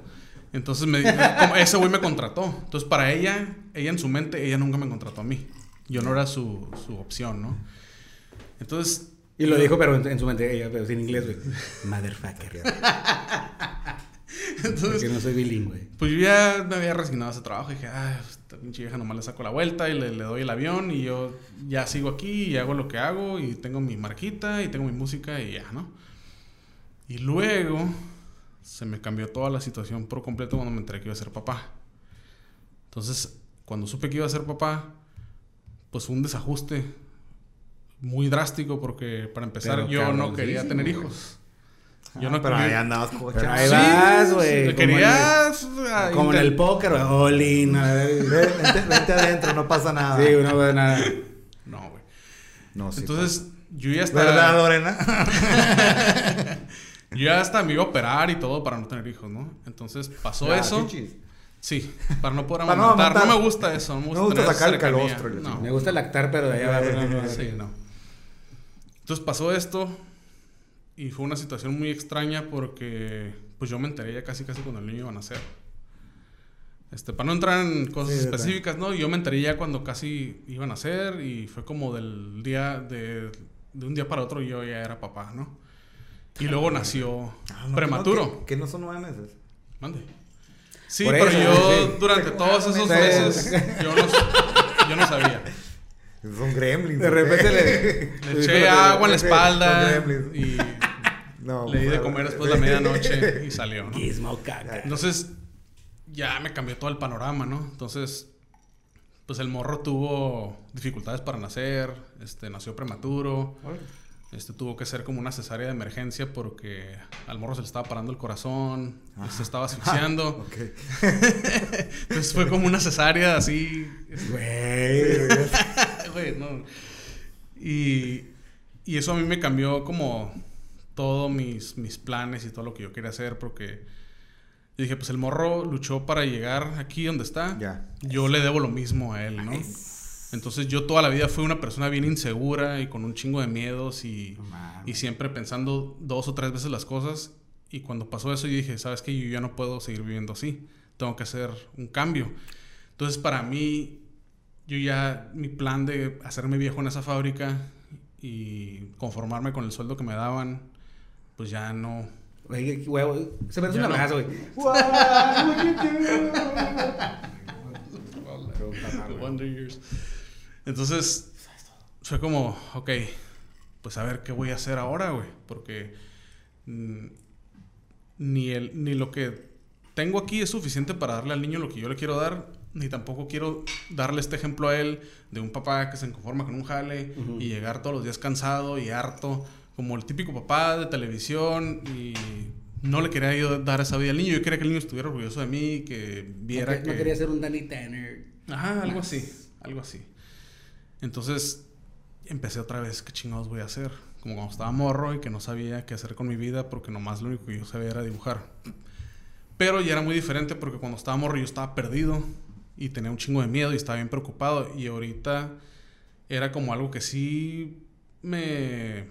Entonces me como ese güey me contrató. Entonces para ella, ella en su mente, ella nunca me contrató a mí. Yo no era su, su opción, ¿no? Entonces... Y lo dijo, pero en, en su mente, ella, pero sin inglés, güey. Motherfucker. <laughs> Entonces, Porque no soy bilingüe. Pues yo ya me había resignado a ese trabajo. Y dije, ah, esta pinche vieja nomás le saco la vuelta y le, le doy el avión. Y yo ya sigo aquí y hago lo que hago. Y tengo mi marquita y tengo mi música y ya, ¿no? Y luego se me cambió toda la situación por completo cuando me enteré que iba a ser papá. Entonces, cuando supe que iba a ser papá, pues un desajuste muy drástico porque para empezar Pero yo no quería tener hijos. Yo Ah, no pero quería- ahí andabas. Pero ahí Sí, vas, güey. le como quería... en ah, el- Como en intent- el póker, güey. All in. a ver. Ven, Vente, vente adentro, no pasa nada. Sí, uno ve nada. No, güey. No, sí. Entonces, yo ya hasta... ¿Verdad, Lorena? <laughs> Yo ya hasta me iba a operar y todo para no tener hijos, ¿no? Entonces pasó Ah, eso. chichis. Sí, para no poder <laughs> Para no amamantar. No, amamantar. me gusta eso. No me gusta, Me gusta sacar el calostro No. Me gusta lactar, pero de allá no, no, Sí, no. Entonces pasó esto y fue una situación muy extraña porque pues yo me enteré ya casi casi cuando el niño iba a nacer. Este, para no entrar en cosas Sí, específicas, ¿no? Yo me enteré ya cuando casi iban a nacer y fue como del día de, de un día para otro yo ya era papá, ¿no? Y luego nació Ah, no, prematuro. Que, que no son nueve meses. Mande. Sí, Por pero eso, yo sí. durante todos esos meses yo no, yo no sabía. Son gremlins. De ¿ok? repente le- Le eché agua en la <laughs> espalda y No, le di de bueno. comer después de la medianoche <laughs> y salió, ¿no? Gizmo caca. Entonces, ya me cambió todo el panorama, ¿no? Entonces, pues el morro tuvo dificultades para nacer, este, nació prematuro, Este tuvo que ser como una cesárea de emergencia porque al morro se le estaba parando el corazón, se estaba <laughs> asfixiando. Ok. <laughs> Entonces fue como una cesárea así. Güey. <laughs> Güey, no. Y, y eso a mí me cambió como todos mis, mis planes y todo lo que yo quería hacer porque yo dije, pues el morro luchó para llegar aquí donde está. Ya. Yo le debo lo mismo a él, ¿no? Entonces yo toda la vida fui una persona bien insegura y con un chingo de miedos y, y siempre pensando dos o tres veces las cosas. Y cuando pasó eso yo dije, ¿sabes qué? Yo ya no puedo seguir viviendo así. Tengo que hacer un cambio. Entonces para mí, yo ya, mi plan de hacerme viejo en esa fábrica y conformarme con el sueldo que me daban, pues ya no... Güey, qué huevo. Se merece Ya un no. abrazo, <laughs> güey. Wonder Years. Entonces, fue como, ok, pues a ver qué voy a hacer ahora, güey. Porque mm, ni, el, ni lo que tengo aquí es suficiente para darle al niño lo que yo le quiero dar, ni tampoco quiero darle este ejemplo a él de un papá que se conforma con un jale y llegar todos los días cansado y harto, como el típico papá de televisión y no le quería yo dar esa vida al niño. Yo quería que el niño estuviera orgulloso de mí, que viera no, que- que... no quería ser un Danny Tanner. Ajá, algo Más. así, algo así. Entonces empecé otra vez, ¿qué chingados voy a hacer? Como cuando estaba morro y que no sabía qué hacer con mi vida porque nomás lo único que yo sabía era dibujar. Pero ya era muy diferente porque cuando estaba morro yo estaba perdido y tenía un chingo de miedo y estaba bien preocupado. Y ahorita era como algo que sí me...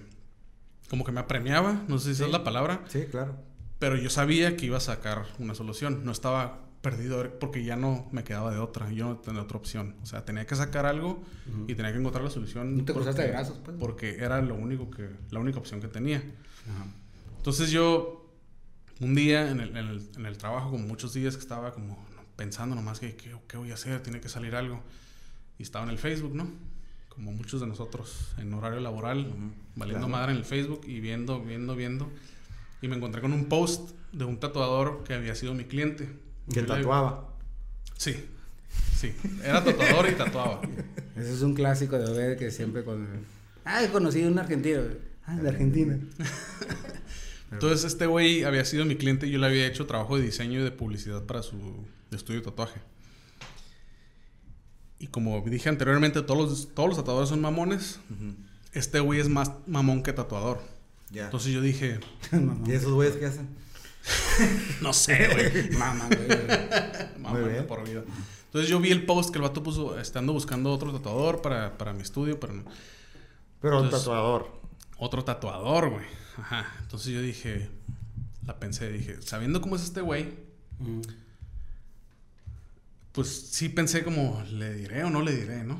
como que me apremiaba, no sé si esa es la palabra. Sí, claro. Pero yo sabía que iba a sacar una solución. No estaba perdido porque ya no me quedaba de otra. Yo no tenía otra opción. O sea, tenía que sacar algo y tenía que encontrar la solución. No te cruzaste porque- de brazos, pues. Porque era lo único que, la única opción que tenía. Ajá. Entonces yo, un día en el, en el- en el trabajo, como muchos días que estaba como pensando nomás que qué, qué voy a hacer, tiene que salir algo. Y estaba en el Facebook, ¿no? Como muchos de nosotros en horario laboral, valiendo claro. madre en el Facebook y viendo, viendo, viendo. Y me encontré con un post de un tatuador que había sido mi cliente. Que Yo le- tatuaba. Sí, sí. Era tatuador y tatuaba. Ese es un clásico de ver que siempre con... Ah, he conocido a un argentino. Ah, de Argentina. <laughs> Entonces este güey había sido mi cliente y yo le había hecho trabajo de diseño y de publicidad para su estudio de tatuaje. Y como dije anteriormente, todos los, todos los tatuadores son mamones. Este güey es más mamón que tatuador. Ya. Entonces yo dije, <laughs> ¿Y esos güeyes qué hacen? <laughs> no sé, güey. Mamá, güey. Mamón de por vida. Entonces yo vi el post que el vato puso, estando buscando otro tatuador para, para mi estudio, pero no. Pero un Entonces- tatuador. Otro tatuador, güey. Ajá. Entonces yo dije, la pensé, dije, sabiendo cómo es este güey, Mm. pues sí pensé como, ¿le diré o no le diré, no?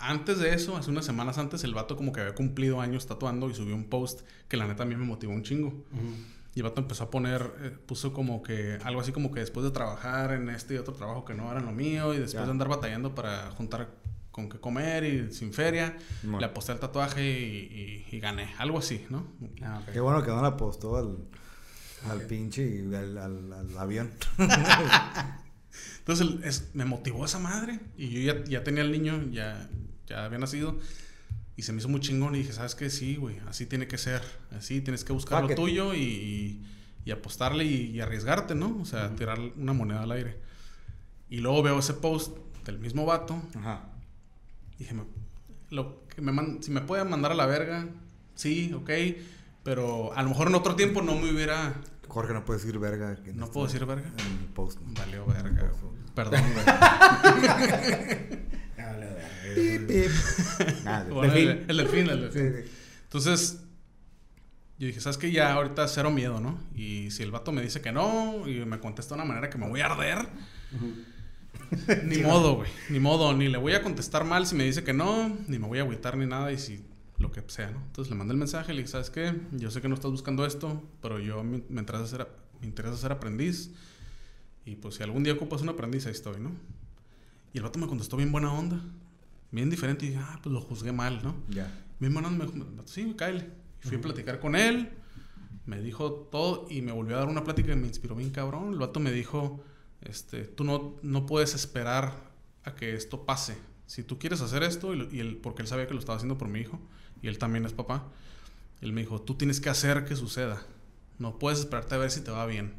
Antes de eso, hace unas semanas antes, el vato como que había cumplido años tatuando y subió un post que la neta a mí me motivó un chingo. Ujú. Y el vato empezó a poner, eh, puso como que, algo así como que después de trabajar en este y otro trabajo que no era lo mío y después de andar batallando para juntar con qué comer y sin feria, le aposté el tatuaje y, y- y gané. Algo así, ¿no? Ah. Qué bueno que no le apostó al, al pinche y al, al- al avión. <laughs> Entonces es- me motivó esa madre y yo ya, ya tenía el niño, ya, ya había nacido y se me hizo muy chingón y dije, ¿sabes qué? Sí, güey, así tiene que ser, así tienes que buscar Fuck lo tuyo y, y- apostarle y, y arriesgarte, ¿no? O sea, tirar una moneda al aire. Y luego veo ese post del mismo vato, Ajá. dije, lo que me man- si me puede mandar a la verga, sí, ok, pero a lo mejor en otro tiempo no me hubiera... Jorge no puede decir verga. que ¿No está puedo decir verga? En el post. Valió verga. Perdón, güey. <laughs> Ah. Nada, <laughs> Bueno, Delfín. el, el delfín, el delfín. sí. Entonces, yo dije, ¿sabes qué? Ya ahorita cero miedo, ¿no? Y si el vato me dice que no y me contesta de una manera que me voy a arder, ni modo, güey. Ni modo, ni le voy a contestar mal si me dice que no, ni me voy a agüitar ni nada y si lo que sea, ¿no? Entonces le mandé el mensaje, le dije, ¿sabes qué? Yo sé que no estás buscando esto, pero yo me, me interesa, ser, me interesa ser aprendiz. Y pues si algún día ocupas un aprendiz, ahí estoy, ¿no? Y el vato me contestó bien buena onda, bien diferente. Y dije, ah, pues lo juzgué mal, ¿no? Ya. Mi hermano me dijo, sí, cáele. Y fui a platicar con él, me dijo todo y me volvió a dar una plática que me inspiró bien cabrón. El vato me dijo, este, tú no, no puedes esperar a que esto pase, si tú quieres hacer esto, y él, porque él sabía que lo estaba haciendo por mi hijo, y él también es papá, él me dijo, tú tienes que hacer que suceda. No puedes esperarte a ver si te va bien.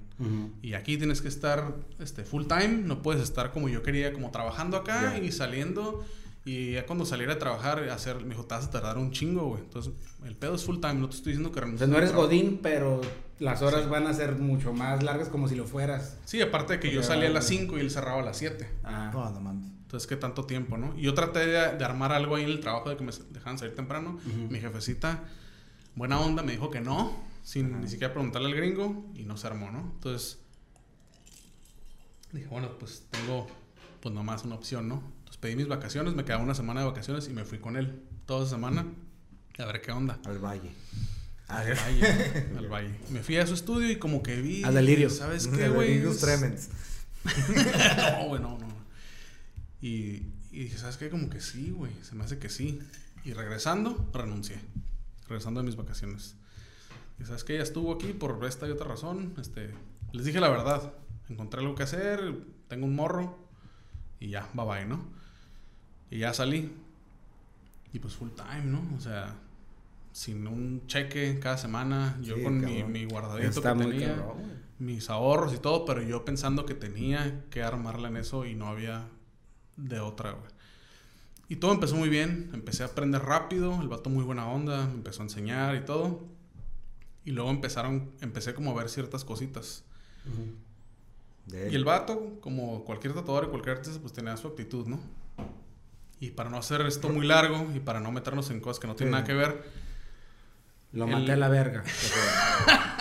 Y aquí tienes que estar este, full time, no puedes estar como yo quería, como trabajando acá y saliendo. Y ya cuando saliera a trabajar, hacer, me dijo, te vas a tardar un chingo, güey. Entonces, el pedo es full time, no te estoy diciendo que O sea, renuncies. no eres godín, pero las horas van a ser mucho más largas como si lo fueras. Sí, aparte de que yo salía a ah, las 5 y él cerraba a las 7. Ah. No, no mames. Entonces, ¿qué tanto tiempo, no? Y yo traté de, de armar algo ahí en el trabajo de que me dejaran salir temprano. Mi jefecita, buena onda, me dijo que no, sin Ajá. ni siquiera preguntarle al gringo, y no se armó, ¿no? Entonces, dije, bueno, pues tengo pues nomás una opción, ¿no? Entonces pedí mis vacaciones, me quedaba una semana de vacaciones y me fui con él toda esa semana a ver qué onda. Al valle. Al valle, al valle. Me fui a su estudio y como que vi... Al delirio. ¿Sabes qué, güey? Tremens. <laughs> no, güey, no, no. Y, y dije, ¿sabes qué? Como que sí, güey. Se me hace que sí. Y regresando, renuncié. Regresando de mis vacaciones. Y sabes que ya estuvo aquí por esta y otra razón. Este, les dije la verdad. Encontré algo que hacer, tengo un morro. Y ya, bye bye, ¿no? Y ya salí. Y pues full time, ¿no? O sea, sin un cheque cada semana. Yo Sí, con mi, mi guardadito Está que tenía cabrón, mis ahorros y todo, pero yo pensando que tenía que armarla en eso y no había de otra, güey. Y todo empezó muy bien, empecé a aprender rápido, el vato muy buena onda, empezó a enseñar y todo. Y luego empezaron, empecé como a ver ciertas cositas. Y el vato, como cualquier tatuador y cualquier artista, pues tenía su actitud, ¿no? Y para no hacer esto muy largo y para no meternos en cosas que no tienen Sí. nada que ver, Lo El- maté a la verga. <laughs>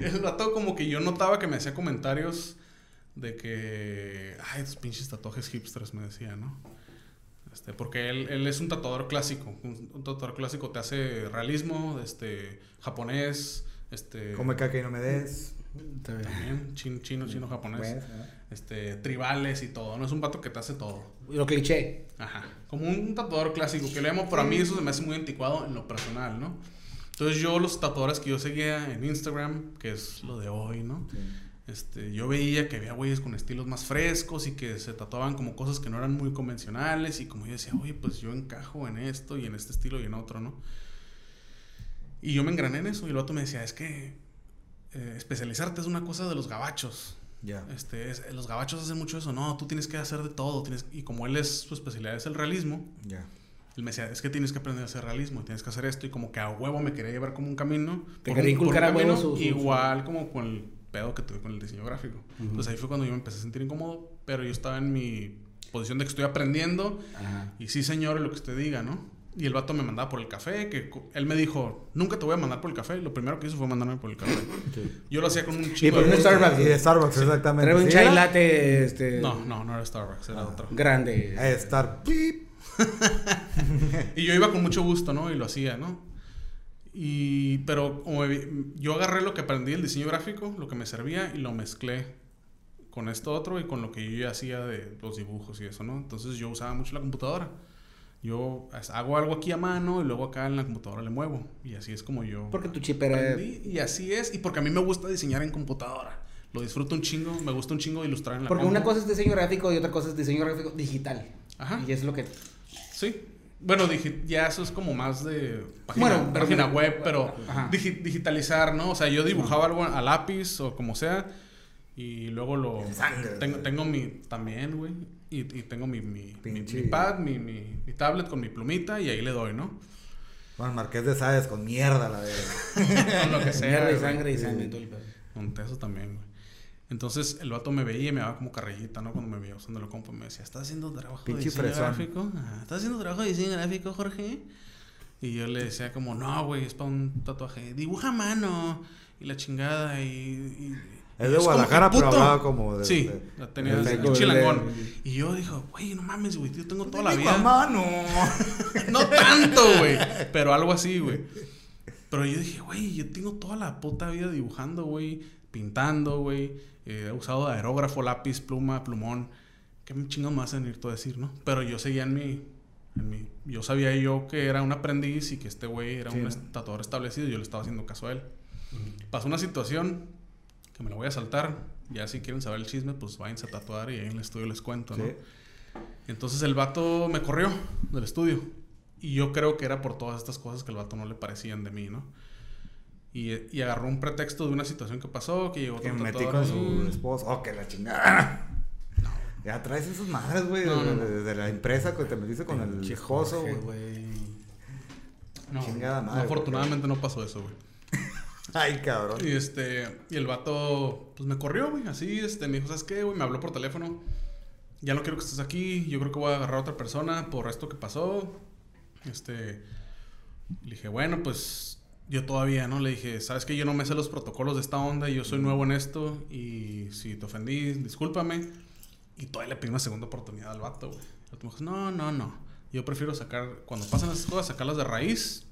El vato como que yo notaba que me hacía comentarios de que... Ay, estos pinches tatuajes hipsters, me decía, ¿no? Este, porque él, él es un tatuador clásico. Un, un tatuador clásico te hace realismo, este, japonés, este... Come caca y no me des. También, chin- chino, chino, japonés. Pues, ¿no? Este, tribales y todo. No es un vato que te hace todo. Lo cliché. Ajá. Como un tatuador clásico que le llamo, pero a mí eso se me hace muy anticuado en lo personal, ¿no? Entonces yo los tatuadores que yo seguía en Instagram, que es lo de hoy, ¿no? Este, yo veía que había güeyes con estilos más frescos y que se tatuaban como cosas que no eran muy convencionales y como yo decía, oye, pues yo encajo en esto y en este estilo y en otro, ¿no? Y yo me engrané en eso y el otro me decía, es que eh, especializarte es una cosa de los gabachos. Ya. Este, es- los gabachos hacen mucho eso, no, tú tienes que hacer de todo, tienes, y como él es, su especialidad es el realismo, Ya. él me decía, es que tienes que aprender a hacer realismo, tienes que hacer esto, y como que a huevo me quería llevar como un camino. Te quería inculcar a huevo camino su- su- su- Igual como con el pedo que tuve con el diseño gráfico. Ujú. Entonces ahí fue cuando yo me empecé a sentir incómodo, pero yo estaba en mi posición de que estoy aprendiendo, Ajá. y sí, señor, lo que usted diga, ¿no? Y el vato me mandaba por el café, que él me dijo, nunca te voy a mandar por el café. Y lo primero que hizo fue mandarme por el café. <laughs> Sí. Yo lo hacía con un Y chingo por de un gusto. Starbucks. Y de Starbucks, exactamente. Trae un ¿Sí chai era? latte, este... No, no, no era Starbucks, era Ah. otro. Grande. Star. Pip. <laughs> Y yo iba con mucho gusto, ¿no? Y lo hacía, ¿no? Y, pero como yo agarré lo que aprendí del diseño gráfico, lo que me servía, y lo mezclé con esto otro y con lo que yo ya hacía de los dibujos y eso, ¿no? Entonces yo usaba mucho la computadora. Yo hago algo aquí a mano y luego acá en la computadora le muevo. Y así es como yo Porque tu chip era... Y así es. Y porque a mí me gusta diseñar en computadora. Lo disfruto un chingo. Me gusta un chingo ilustrar en la Porque una cosa es diseño gráfico y otra cosa es diseño gráfico digital. Ajá. Y es lo que... Sí. Bueno, digi- ya eso es como más de página, Bueno, página web, pero digi- digitalizar, ¿no? O sea, yo dibujaba algo a lápiz o como sea y luego lo... Sangre. Tengo, tengo mi... También, güey. Y, y tengo mi, mi, mi, mi pad, mi, mi, mi tablet con mi plumita y ahí le doy, ¿no? Juan Marqués de Sades con mierda, la verga. <laughs> Con lo que <laughs> sea. Mierda y sangre y sangre. Con eso también, güey. Entonces el vato me veía y me daba como carrillita, ¿no? Cuando me veía usando la compu me decía, ¿estás haciendo trabajo Pinche de diseño gráfico? Ajá, ¿Estás haciendo trabajo de diseño gráfico, Jorge? Y yo le decía como, no, güey, es para un tatuaje. Dibuja a mano. Y la chingada y... y- Es de Guadalajara, pero hablaba como de. Sí, de- la tenía de- chilangón. de- Y yo dijo, güey, no mames, güey, yo tengo toda la Dibujo a vida... mano. <laughs> No tanto, güey. Pero algo así, güey. <laughs> Pero yo dije, güey, yo tengo toda la puta vida dibujando, güey. Pintando, güey. Eh, he usado aerógrafo, lápiz, pluma, plumón. ¿Qué chingados me vas a venir tú a decir, no? Pero yo seguía en mi, en mi... Yo sabía yo que era un aprendiz y que este güey era Sí, un tatuador establecido y yo le estaba haciendo caso a él. Pasó una situación que me la voy a saltar. Ya si quieren saber el chisme, pues váyanse a tatuar y ahí en el estudio les cuento, ¿no? Entonces el vato me corrió del estudio. Y yo creo que era por todas estas cosas que el vato no le parecían de mí, ¿no? Y, y agarró un pretexto de una situación que pasó, que llegó Que metí con su esposo. Oh, que la chingada. <laughs> Ya traes esas madres, güey, No, de, no, no. de- de la empresa que te metiste con el Pinche esposo, güey. No, Chingada madre, afortunadamente no pasó eso, güey. <laughs> Ay, cabrón. Y este, y el vato, pues me corrió, güey, así, este, me dijo, ¿sabes qué, güey? Me habló por teléfono. Ya no quiero que estés aquí, yo creo que voy a agarrar a otra persona por esto que pasó. Este, le dije, bueno, pues yo todavía, ¿no? Le dije, ¿sabes qué? Yo no me sé los protocolos de esta onda yo soy nuevo en esto y si te ofendí, discúlpame. Y todavía le pedí una segunda oportunidad al vato, güey. Dijo, no, no, no. Yo prefiero sacar, cuando pasan esas cosas, sacarlas de raíz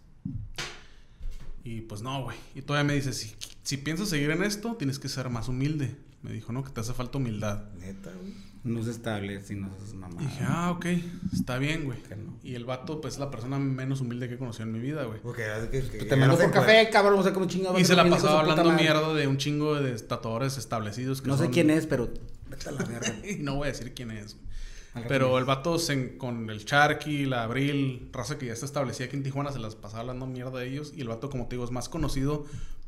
y pues no, güey. Y todavía me dice, si, si piensas seguir en esto, tienes que ser más humilde. Me dijo, no, que te hace falta humildad. Neta, güey. No se establece, no se mamá. Y dije, ah, ok, está bien, güey. Que no. Y el vato, pues, es la persona menos humilde que he conocido en mi vida, güey. Porque era de que, que Te mando llegaras por café, cabrón, no sé cómo chingado. Y se la pasaba hablando mierda de un chingo de tatuadores establecidos. Que No sé son- quién es, pero vete a la mierda. <laughs> Y no voy a decir quién es, güey. Pero el vato se- con el Charqui, la Abril, raza que ya está establecida aquí en Tijuana, se las pasaba hablando mierda de ellos. Y el vato, como te digo, es más conocido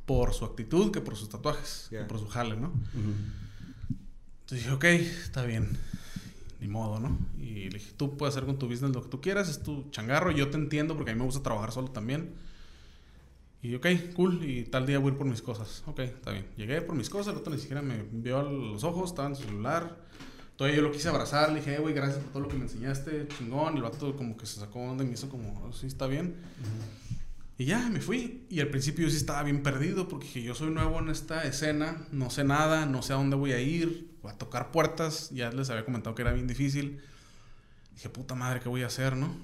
por su actitud que por sus tatuajes, que por su jale, ¿no? Ujú. Entonces dije, ok, está bien. Ni modo, ¿no? Y le dije, tú puedes hacer con tu business lo que tú quieras, es tu changarro, yo te entiendo porque a mí me gusta trabajar solo también. Y ok, cool, y tal día voy a ir por mis cosas. Ok, está bien. Llegué por mis cosas, el otro ni siquiera me vio a los ojos, estaba en su celular. Todavía yo lo quise abrazar, le dije, "Eh, güey, gracias por todo lo que me enseñaste, chingón. Y el vato como que se sacó onda y me hizo como, "Oh, sí, está bien. Y ya, me fui. Y al principio yo sí estaba bien perdido porque dije, yo soy nuevo en esta escena, no sé nada, no sé a dónde voy a ir, voy a tocar puertas, ya les había comentado que era bien difícil. Dije, puta madre, ¿qué voy a hacer, no?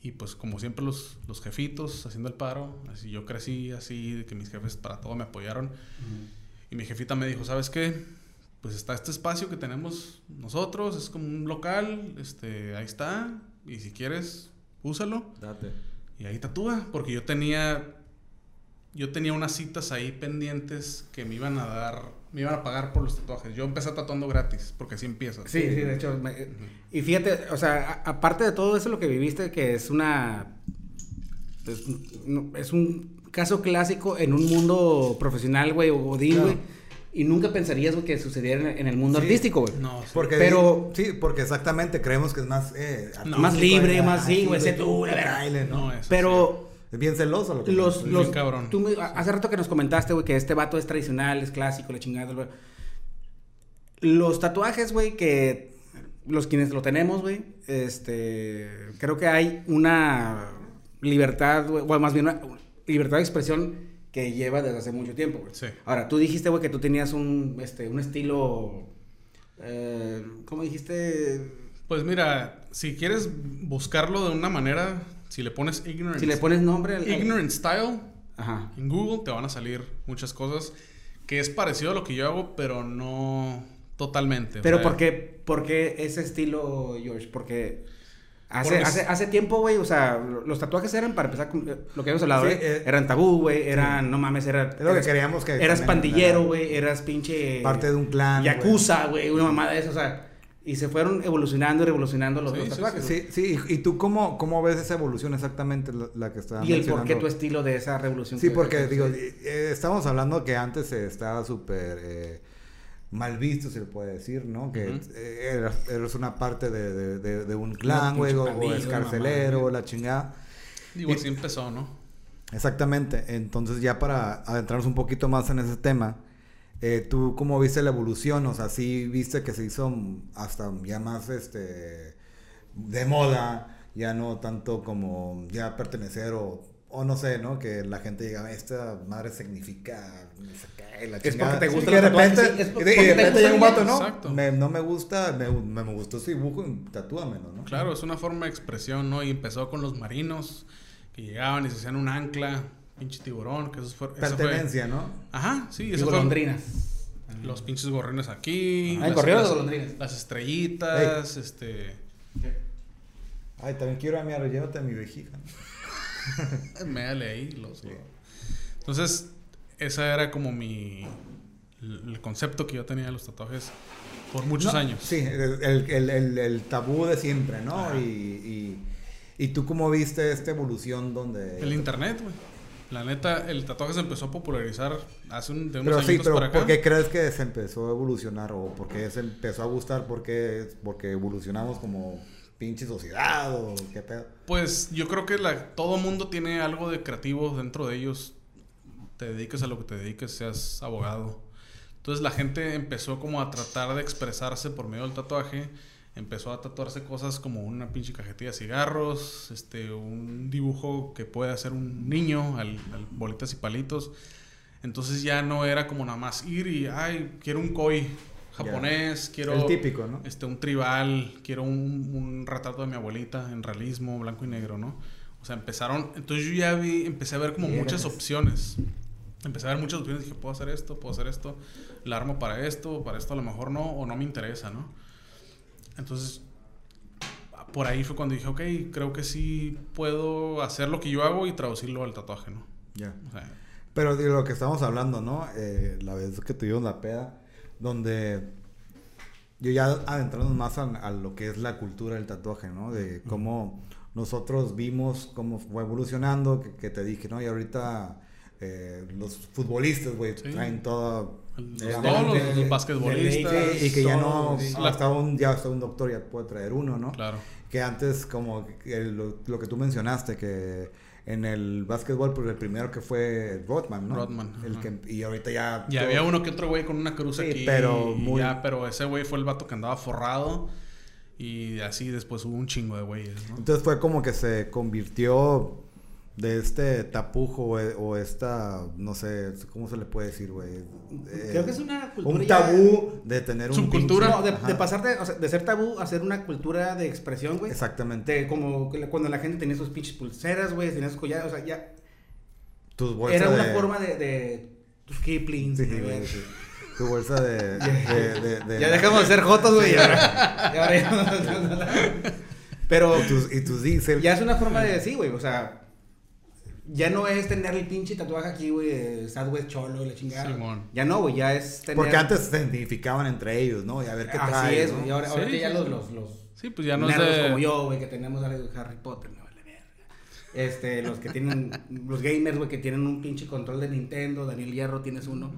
Y pues como siempre los, los jefitos haciendo el paro, así yo crecí así, de que mis jefes para todo me apoyaron. Y mi jefita me dijo, ¿sabes qué? Pues está este espacio que tenemos nosotros, es como un local, este, ahí está, y si quieres, úsalo. Date. Y ahí tatúa, porque yo tenía yo tenía unas citas ahí pendientes que me iban a dar, me iban a pagar por los tatuajes. Yo empecé tatuando gratis, porque así empiezas. Sí, sí, de hecho. me- y fíjate, o sea, a- aparte de todo eso lo que viviste, que es una. Es, un- es un caso clásico en un mundo profesional, güey, o godín, Claro. Y nunca pensarías, güey, que sucediera en, el mundo Sí. artístico, güey. No, sí. Porque, Pero- sí, porque exactamente creemos que es más, eh, Más libre, más sí, güey, sé tú, la verdad. baile, ¿no? no, eso Pero Es bien celoso lo que los, pasa. bien los cabrón. tú me- hace rato que nos comentaste, güey, que este vato es tradicional, es clásico, la chingada, güey. Los tatuajes, güey, que los quienes lo tenemos, güey, este, creo que hay una libertad, güey, bueno, más bien una libertad de expresión que lleva desde hace mucho tiempo, güey. Sí. Ahora, tú dijiste, güey, que tú tenías un, este, un estilo, eh, ¿cómo dijiste? Pues mira, si quieres buscarlo de una manera, si le pones ignorant, Si le pones nombre al... ignorant style Ajá. en Google, te van a salir muchas cosas que es parecido a lo que yo hago, pero no totalmente. Pero ¿por qué, por qué ese estilo, George? Porque hace, Porque hace, hace tiempo, güey, o sea, lo- los tatuajes eran, para empezar, con, eh, lo que habíamos hablado, Sí, güey, eh, eran tabú, güey, eran, no mames, era... Es lo que eras- queríamos que Eras pandillero, güey, eras pinche... Parte de un clan. Yakuza, güey, una mamada de eso, o sea, y se fueron evolucionando y revolucionando los, Sí, los tatuajes. Sí, sí, y, y tú cómo, cómo ves esa evolución exactamente la, la que está. Y el por qué tu estilo de esa revolución. Sí, que- porque que- digo, eh, estamos hablando que antes eh, estaba súper eh, mal visto, se le puede decir, ¿no? Que eh, eras, eras una parte de, de- de- de un clan, güey, o, o una escarcelero, mamada, la chingada. Digo, y- así empezó, ¿no? Exactamente. Entonces, ya para adentrarnos un poquito más en ese tema, eh, ¿tú cómo viste la evolución? O sea, sí viste que se hizo hasta ya más este de moda, ya no tanto como ya pertenecer o, o no sé, ¿no? Que la gente diga, esta madre significa la Es chingada". porque te gusta y de los tatuajes, repente, sí, es y porque de, y te de repente llega un vato, ¿no? Exacto. Me- no me gusta, me, me, me gustó ese dibujo, tatúamelo, ¿no? Claro, es una forma de expresión, ¿no? Y empezó con los marinos que llegaban y se hacían un ancla, pinche tiburón, que eso fue... eso fue- Pertenencia, ¿no? Ajá, sí, Y eso fue... golondrinas. Los pinches gorrines aquí. Ah, ¿en las- correo o golondrinas? Las estrellitas, este... Ay, también quiero a mi llévate a mi vejiga. <laughs> Médale ahí los... Entonces, ese era como mi... El concepto que yo tenía de los tatuajes. Por muchos No, años. Sí, el, el- el- el tabú de siempre, ¿no? Y, y, y tú cómo viste esta evolución donde... El internet, güey. La neta, el tatuaje se empezó a popularizar hace un, de unos Pero sí, pero para acá. ¿por qué crees que se empezó a evolucionar? ¿O por qué se empezó a gustar? ¿Por qué? ¿Porque evolucionamos como pinche sociedad? ¿O qué pedo? Pues yo creo que la, todo mundo tiene algo de creativo dentro de ellos. Te dediques a lo que te dediques, seas abogado. Entonces la gente empezó como a tratar de expresarse por medio del tatuaje. Empezó a tatuarse cosas como una pinche cajetilla de cigarros, este, un dibujo que puede hacer un niño, al, bolitas y palitos. Entonces ya no era como nada más ir y, ay, quiero un koi japonés, quiero El típico, ¿no? este, un tribal, quiero un, un retrato de mi abuelita en realismo, blanco y negro, ¿no? O sea, empezaron, entonces yo ya vi, empecé a ver como muchas opciones. Empecé a ver muchas opciones, dije, puedo hacer esto, puedo hacer esto, la armo para esto, para esto a lo mejor no, o no me interesa, ¿no? Entonces, por ahí fue cuando dije, ok, creo que sí puedo hacer lo que yo hago y traducirlo al tatuaje, ¿no? Ya. O sea, Pero de lo que estamos hablando, ¿no? Eh, la vez que tuvimos la peda, donde yo ya adentrándonos más a, a lo que es la cultura del tatuaje, ¿no? De cómo nosotros vimos cómo fue evolucionando, que, que te dije, ¿no? Y ahorita eh, los futbolistas, güey, Sí. traen todo... los, eh, todos los, de- los basquetbolistas. de- y que ya no, hasta un, ya hasta un doctor ya puede traer uno, ¿no? Claro. Que antes, como que lo, lo que tú mencionaste, que en el básquetbol, pues el primero que fue Rodman, ¿no? Rodman, El ajá. que, y ahorita ya... Y había uno que otro güey con una cruz Sí, aquí. pero muy- ya, pero ese güey fue el vato que andaba forrado. Y así después hubo un chingo de güeyes, ¿no? Entonces fue como que se convirtió de este tapujo o, o esta, no sé, ¿cómo se le puede decir, güey? Eh, Creo que es una cultura Un ya- tabú de tener un... Subcultura. No, de, de pasar de, o sea, de ser tabú a ser una cultura de expresión, güey. Exactamente. De como cuando la gente tenía sus pinches pulseras, güey, tenía sus collares, o sea, ya Tus bolsas era una de- forma de, de tus Kiplings, Sí, güey, sí. Tu bolsa <laughs> de... Ya dejamos de ser jotos, güey, y ahora, y ahora ya- <laughs> Pero Y tus, y tus diesel. ya es una forma de decir, güey, o sea, ya no es tener el pinche tatuaje aquí, güey, de Southwest Cholo y la chingada. Simón. Ya no, güey, ya es tener... Porque antes se identificaban entre ellos, ¿no? Y a ver qué Así es, ¿no? güey, y ahora, Sí, ahorita sí, ya sí. los, los, los Sí, pues ya no es nerdos de... como yo, güey, que tenemos algo de Harry Potter, me vale verga. Este, los que tienen, <laughs> los gamers, güey, que tienen un pinche control de Nintendo, Daniel Hierro tienes uno.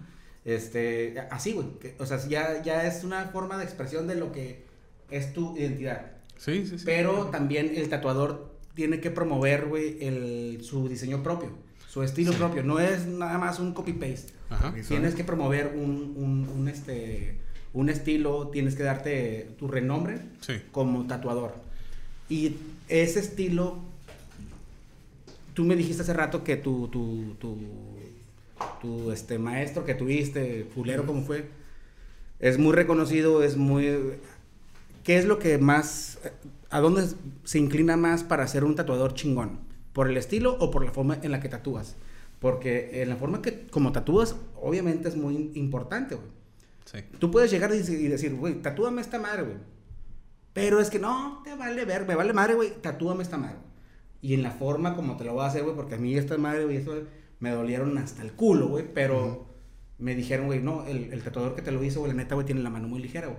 Este, así, güey, o sea, ya, ya es una forma de expresión de lo que es tu identidad. Sí, sí, sí. Pero también el tatuador tiene que promover, güey, el, su diseño propio, su estilo Sí. propio. No es nada más un copy-paste. Tienes que promover un, un, un, este, un estilo, tienes que darte tu renombre Sí. como tatuador. Y ese estilo, tú me dijiste hace rato que tu, tu, tu, tu este, maestro que tuviste, fulero como fue, es muy reconocido, es muy... ¿Qué es lo que más, a dónde se inclina más para ser un tatuador chingón? ¿Por el estilo o por la forma en la que tatúas? Porque en la forma que como tatúas, obviamente es muy importante, güey. Sí. Tú puedes llegar y decir- güey, tatúame esta madre, güey. Pero es que no, te vale ver, me vale madre, güey, tatúame esta madre. Y en la forma como te lo voy a hacer, güey, porque a mí esta madre, güey, eso me dolieron hasta el culo, güey, pero me dijeron, güey, no, el, el tatuador que te lo hizo, güey, la neta, güey, tiene la mano muy ligera, güey.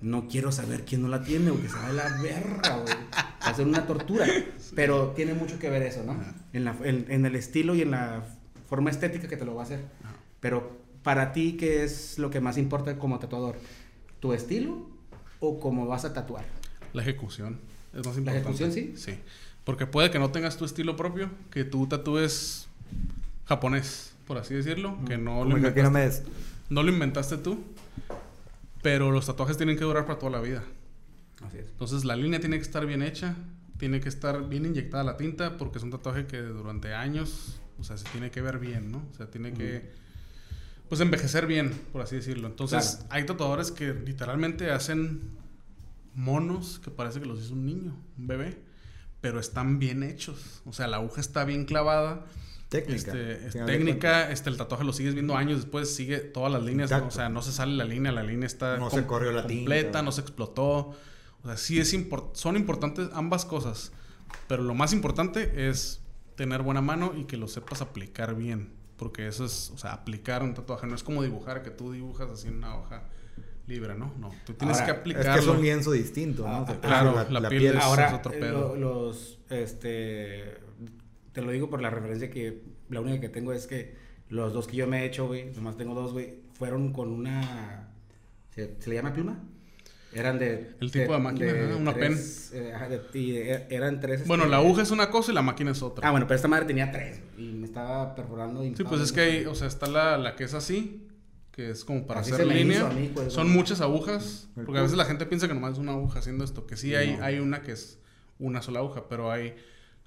No quiero saber quién no la tiene, güey, que se va de la verga, güey. Va a ser una tortura. Pero tiene mucho que ver eso, ¿no? En, la, en, en el estilo y en la forma estética que te lo va a hacer. Ajá. Pero para ti, ¿qué es lo que más importa como tatuador? ¿Tu estilo o cómo vas a tatuar? La ejecución es más ¿La importante. ejecución, sí? Sí. Porque puede que no tengas tu estilo propio, que tú tatúes japonés, por así decirlo, que no lo, que no inventaste, me... no lo inventaste tú, pero los tatuajes tienen que durar para toda la vida. Así es. Entonces la línea tiene que estar bien hecha, tiene que estar bien inyectada la tinta, porque es un tatuaje que durante años, o sea, se tiene que ver bien, ¿no? O sea, tiene que, pues, envejecer bien, por así decirlo. Entonces, Claro. hay tatuadores que literalmente hacen monos que parece que los hizo un niño, un bebé, pero están bien hechos. O sea, la aguja está bien clavada. Técnica. Este, es técnica, este, el tatuaje lo sigues viendo años después, sigue todas las líneas, ¿no? Exacto. o sea, no se sale la línea, la línea está No se corrió la completa, tinta. no se explotó. O sea, sí es import- son importantes ambas cosas, pero lo más importante es tener buena mano y que lo sepas aplicar bien, porque eso es, o sea, aplicar un tatuaje no es como dibujar, que tú dibujas así en una hoja libre, ¿no? No, tú tienes Ahora, que Es aplicarlo. que es un lienzo distinto, ¿no? Ah, claro, la piel es- Ahora, otro eh, pedo. lo- los, este, te lo digo por la referencia que, la única que tengo es que los dos que yo me he hecho, güey, nomás tengo dos, güey, fueron con una, ¿se, se le llama pluma? Eran de... El tipo de máquina, una tres, eh, ajá, de- y de- eran tres... Bueno, este, la aguja es una cosa y la máquina es otra. Ah, bueno, pero esta madre tenía tres, y me estaba perforando. y Sí, pues es que hay, o sea, está la, la que es así, que es como para Así hacer línea. mí, pues, Son muchas agujas, porque a veces la gente piensa que nomás es una aguja haciendo esto, que sí hay una que es una sola aguja, pero hay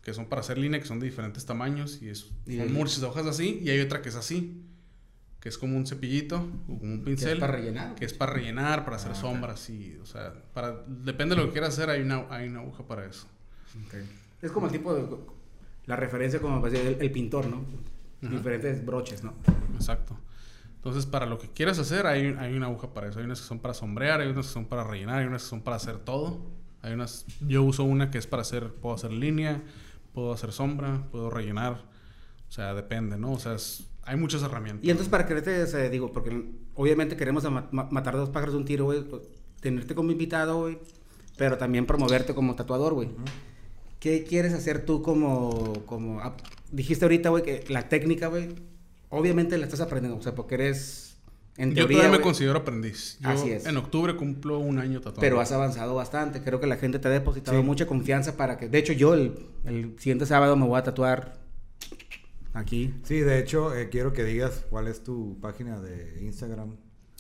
que son para hacer línea, que son de diferentes tamaños y es, Y- son muchas hojas así, y hay otra que es así, que es como un cepillito, o como un que es pincel, para rellenar. que es para rellenar, para hacer Ah, sombras y, o sea, para, depende de lo que quieras hacer, hay una, hay una aguja para eso. Ok. Es como el tipo de... La referencia como el, el pintor, ¿no? Ajá. Diferentes broches, ¿no? Exacto. Entonces, para lo que quieras hacer, hay, hay una aguja para eso. Hay unas que son para sombrear, hay unas que son para rellenar, hay unas que son para hacer todo. Hay unas, yo uso una que es para hacer, puedo hacer línea, puedo hacer sombra, puedo rellenar. O sea, depende, ¿no? O sea, es- hay muchas herramientas. Y entonces, para quererte, o sea, digo, porque obviamente queremos ma- ma- matar dos pájaros de un tiro, güey. pues, Tenerte como invitado, güey. Pero también promoverte como tatuador, güey. ¿Qué quieres hacer tú como... como ah, dijiste ahorita, güey, que la técnica, güey, obviamente la estás aprendiendo. O sea, porque eres, en yo teoría, todavía me considero aprendiz. Yo Así es. en octubre cumplo un año tatuando. pero has avanzado bastante. Creo que la gente te ha depositado Sí. mucha confianza para que... De hecho, yo el, el siguiente sábado me voy a tatuar aquí. Sí, de hecho, eh, quiero que digas cuál es tu página de Instagram.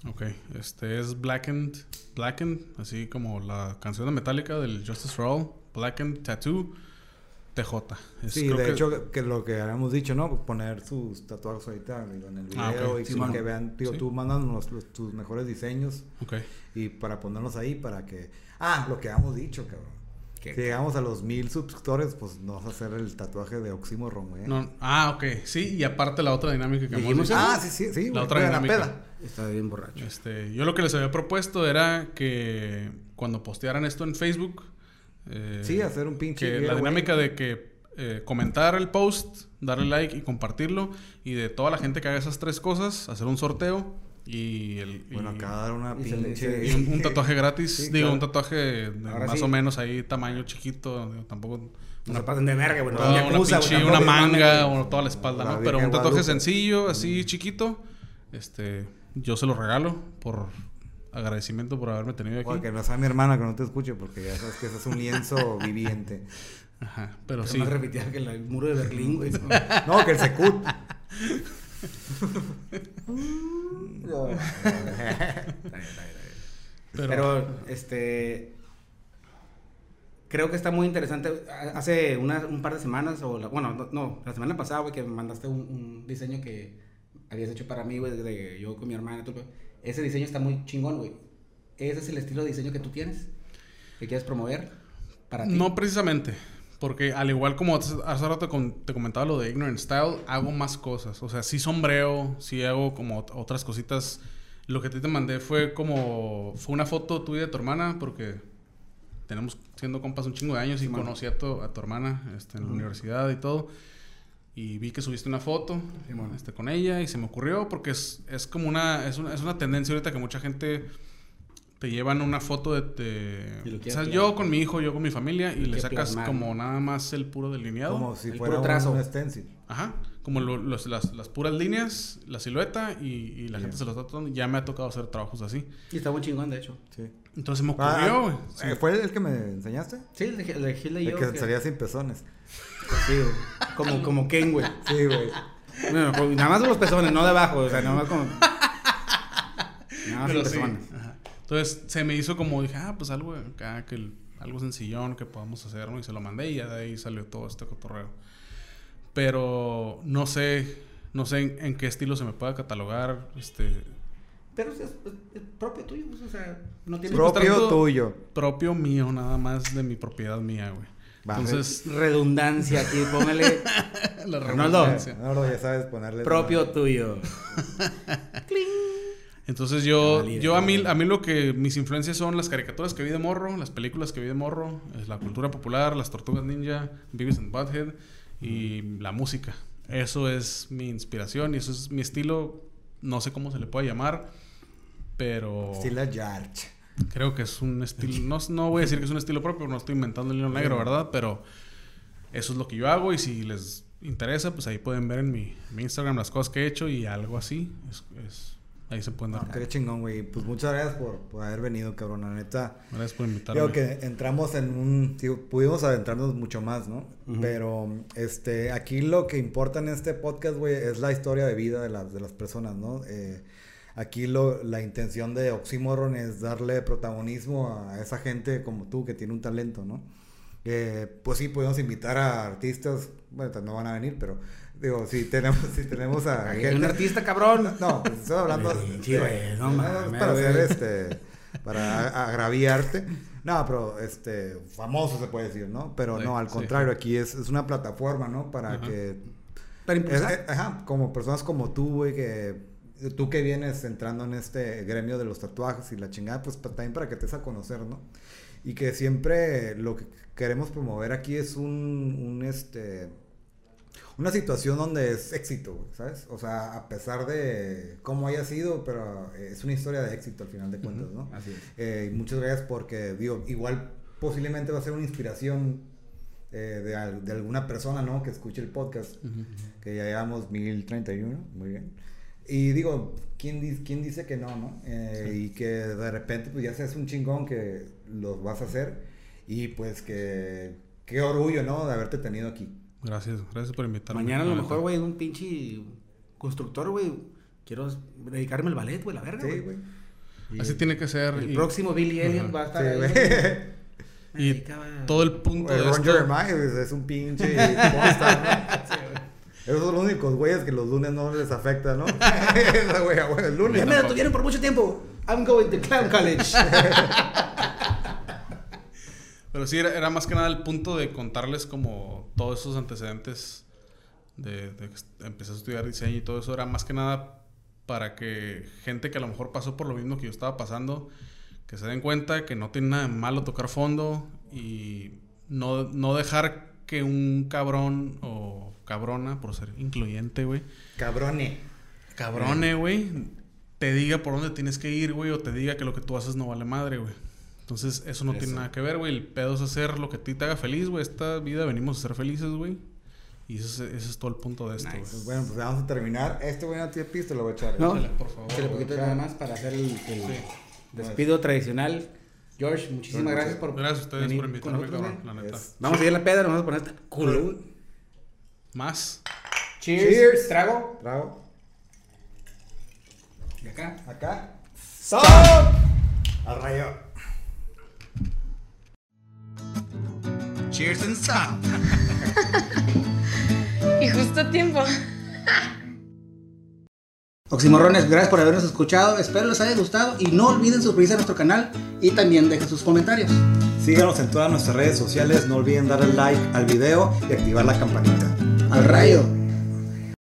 Ok, este es Blackened, Blackened, así como la canción de Metallica del Justice for All, Blackened Tattoo TJ. Es- Sí, creo de que- hecho, que lo que habíamos dicho, ¿no? Poner sus tatuajes ahorita digo, en el video Ah, ok. y Sí, que- vean, Sí. tú los- tus mejores diseños Ok. y para ponerlos ahí para que... Ah, lo que habíamos dicho, cabrón. ¿Qué? Si llegamos a los mil suscriptores, pues nos vas a hacer el tatuaje de oxímoron. No, ah, ok. Sí, y aparte la otra dinámica que hemos ¿Dijimos dicho. Ah, sí, sí, sí. La otra dinámica. peda. Está bien borracho. Este, yo lo que les había propuesto era que cuando postearan esto en Facebook, eh, Sí, hacer un pinche que la dinámica de que eh, comentar el post, darle like y compartirlo, y de toda la gente que haga esas tres cosas, hacer un sorteo y el y- Bueno, acá dar una y pinche... y un, un tatuaje gratis, Sí, digo, claro. un tatuaje de más sí. o menos ahí tamaño chiquito, digo, tampoco No se pasen de verga, güey. no toda sean una, pinche- una manga o toda la espalda, La ¿no? Pero un tatuaje Guadalupe. sencillo, así chiquito, este, yo se lo regalo por agradecimiento por haberme tenido aquí. Oye, que no sea mi hermana que no te escuche porque ya sabes que eso es un lienzo viviente. Ajá, pero Pero sí. más repetía que el muro de Berlín, güey. ¿no? No, que el secut. Pero, Pero, este. Creo que está muy interesante. Hace una- un par de semanas, o la- bueno, no, no, la semana pasada, güey, que me mandaste un, un diseño que habías hecho para mí, güey, de, de- yo con mi hermana. tú, ese diseño está muy chingón, güey. ¿Ese es el estilo de diseño que tú tienes? ¿Que quieres promover? Para ti. no precisamente. Porque al igual como hace rato te comentaba lo de Ignorant Style, hago más cosas. O sea, sí sombreo, sí hago como ot- otras cositas. Lo que a ti te mandé fue como... Fue una foto tuya de tu hermana porque tenemos siendo compas un chingo de años y conocí a tu, a tu hermana este, en la universidad y todo. Y vi que subiste una foto Simón. este, con ella y se me ocurrió porque es, es como una es, una... es una tendencia ahorita que mucha gente te llevan una foto de... lo o quieres sea, yo con mi hijo, yo con mi familia y le sacas plasmar, como nada más el puro delineado. Como si El fuera puro un, trazo. un stencil. Ajá. Como lo- los- las, las puras líneas, la silueta y, y la Sí. gente se lo está tratando. Ya me ha tocado hacer trabajos así. Y está muy chingón, de hecho. Sí. Entonces me Ah, ocurrió. Sí. eh, ¿Fue el que me enseñaste? Sí, el de, el de Gil y El yo. que que- salía sin pezones. Sí, güey. Como, como Ken, güey. Sí, güey. Bueno, nada más de los pezones, no debajo, o sea, nada más como. Nada más Pero sí. pezones. Ajá. Entonces se me hizo como dije, ah, pues algo acá, que el- algo sencillón que podamos hacer, ¿no? Y se lo mandé y ya de ahí salió todo este cotorreo. Pero no sé, no sé en, en qué estilo se me pueda catalogar. Este, Pero es, es- es propio tuyo, pues, o sea, no tienes Pro- Propio trato- tuyo. propio mío, nada más de mi propiedad mía, güey. Entonces, <laughs> redundancia aquí, póngale la redundancia. No, no, ya sabes ponerle. propio tuyo. <laughs> Entonces yo, yo a mí, a mí lo que mis influencias son las caricaturas que vi de morro, las películas que vi de morro, es la cultura popular, las tortugas ninja, Beavis and Butthead y la música. Eso es mi inspiración y eso es mi estilo. No sé cómo se le puede llamar, pero Estilo George. Creo que es un estilo, no, no voy a decir que es un estilo propio, no estoy inventando el hilo negro, ¿verdad? Pero eso es lo que yo hago y si les interesa, pues ahí pueden ver en mi, mi Instagram las cosas que he hecho y algo así. Es, es- ahí se pueden dar. No, qué chingón, güey. Pues muchas gracias por, por haber venido, cabrón. La neta. Gracias por invitarme. Creo que entramos en un... digo, pudimos adentrarnos mucho más, ¿no? Pero este, aquí lo que importa en este podcast, güey, es la historia de vida de las, de las personas, ¿no? Eh, aquí lo, la intención de Oxymoron es darle protagonismo a esa gente como tú que tiene un talento, ¿no? Eh, pues sí, podemos invitar a artistas, bueno, no van a venir, pero digo, si tenemos, si tenemos a Hay un artista, cabrón. no, pues estoy hablando Sí, sí, güey, no mames, para hacer este para agraviarte. No, pero este famoso se puede decir, ¿no? Pero Sí, no, al sí. contrario, aquí es, es una plataforma, ¿no? Para Ajá. que Para es- impulsar. eh, ajá, como personas como tú, güey, que tú que vienes entrando en este gremio de los tatuajes y la chingada, pues también para que te des a conocer, ¿no? Y que siempre lo que queremos promover aquí es un, un este una situación donde es éxito, ¿sabes? O sea, a pesar de cómo haya sido, pero eh, es una historia de éxito al final de cuentas, ¿no? Así es. Eh, muchas gracias porque, digo, igual posiblemente va a ser una inspiración eh, de, de alguna persona, ¿no? Que escuche el podcast, que ya llevamos 1031, muy bien. Y digo, ¿quién, di- quién dice que no, no? Eh, Y que de repente pues ya seas un chingón que lo vas a hacer y pues que qué orgullo, ¿no? De haberte tenido aquí. Gracias, gracias por invitarme. Mañana a lo mejor, güey, un pinche constructor, güey. Quiero dedicarme al ballet, güey, la verga, Sí, güey. Así tiene que ser. El y- próximo Billy Elliot Ajá. va a estar Sí, ahí. Y dedicaba- todo el punto Güey, de Ron esto. Jeremiah es, un pinche <laughs> ¿no? Esos son los únicos güeyes que los lunes no les afecta, ¿no? <laughs> Esa güey, güey, el lunes. Ya me detuvieron por mucho tiempo. I'm going to Clown College. <laughs> Pero sí, era, era más que nada el punto de contarles como todos esos antecedentes de, de que empecé a estudiar diseño y todo eso. Era más que nada para que gente que a lo mejor pasó por lo mismo que yo estaba pasando, que se den cuenta que no tiene nada de malo tocar fondo y no, no dejar que un cabrón o cabrona, por ser incluyente, güey, Cabrone. cabrone, güey, te diga por dónde tienes que ir, güey, o te diga que lo que tú haces no vale madre, güey. Entonces, eso no tiene nada que ver, güey. El pedo es hacer lo que a ti te haga feliz, güey. Esta vida venimos a ser felices, güey. Y ese es, ese es todo el punto de esto, Nice. güey. Pues bueno, pues vamos a terminar. Este güey no tiene pisto, lo voy a echar. No. Échale, por favor. Échale poquito nada más para hacer el, el Sí. despido tradicional. George, muchísimas George, gracias por Gracias a ustedes por invitarme, cabrón, la neta. Es- Vamos a ir a la pedra, vamos a poner esta culo. Más. Cheers. Cheers. Trago. Trago. Y acá. Acá. Al rayo. Cheers and sound. <laughs> Y justo a tiempo. Oximorrones, gracias por habernos escuchado. Espero les haya gustado y no olviden suscribirse a nuestro canal y también dejen sus comentarios. Síganos en todas nuestras redes sociales. No olviden darle like al video y activar la campanita. Al rayo.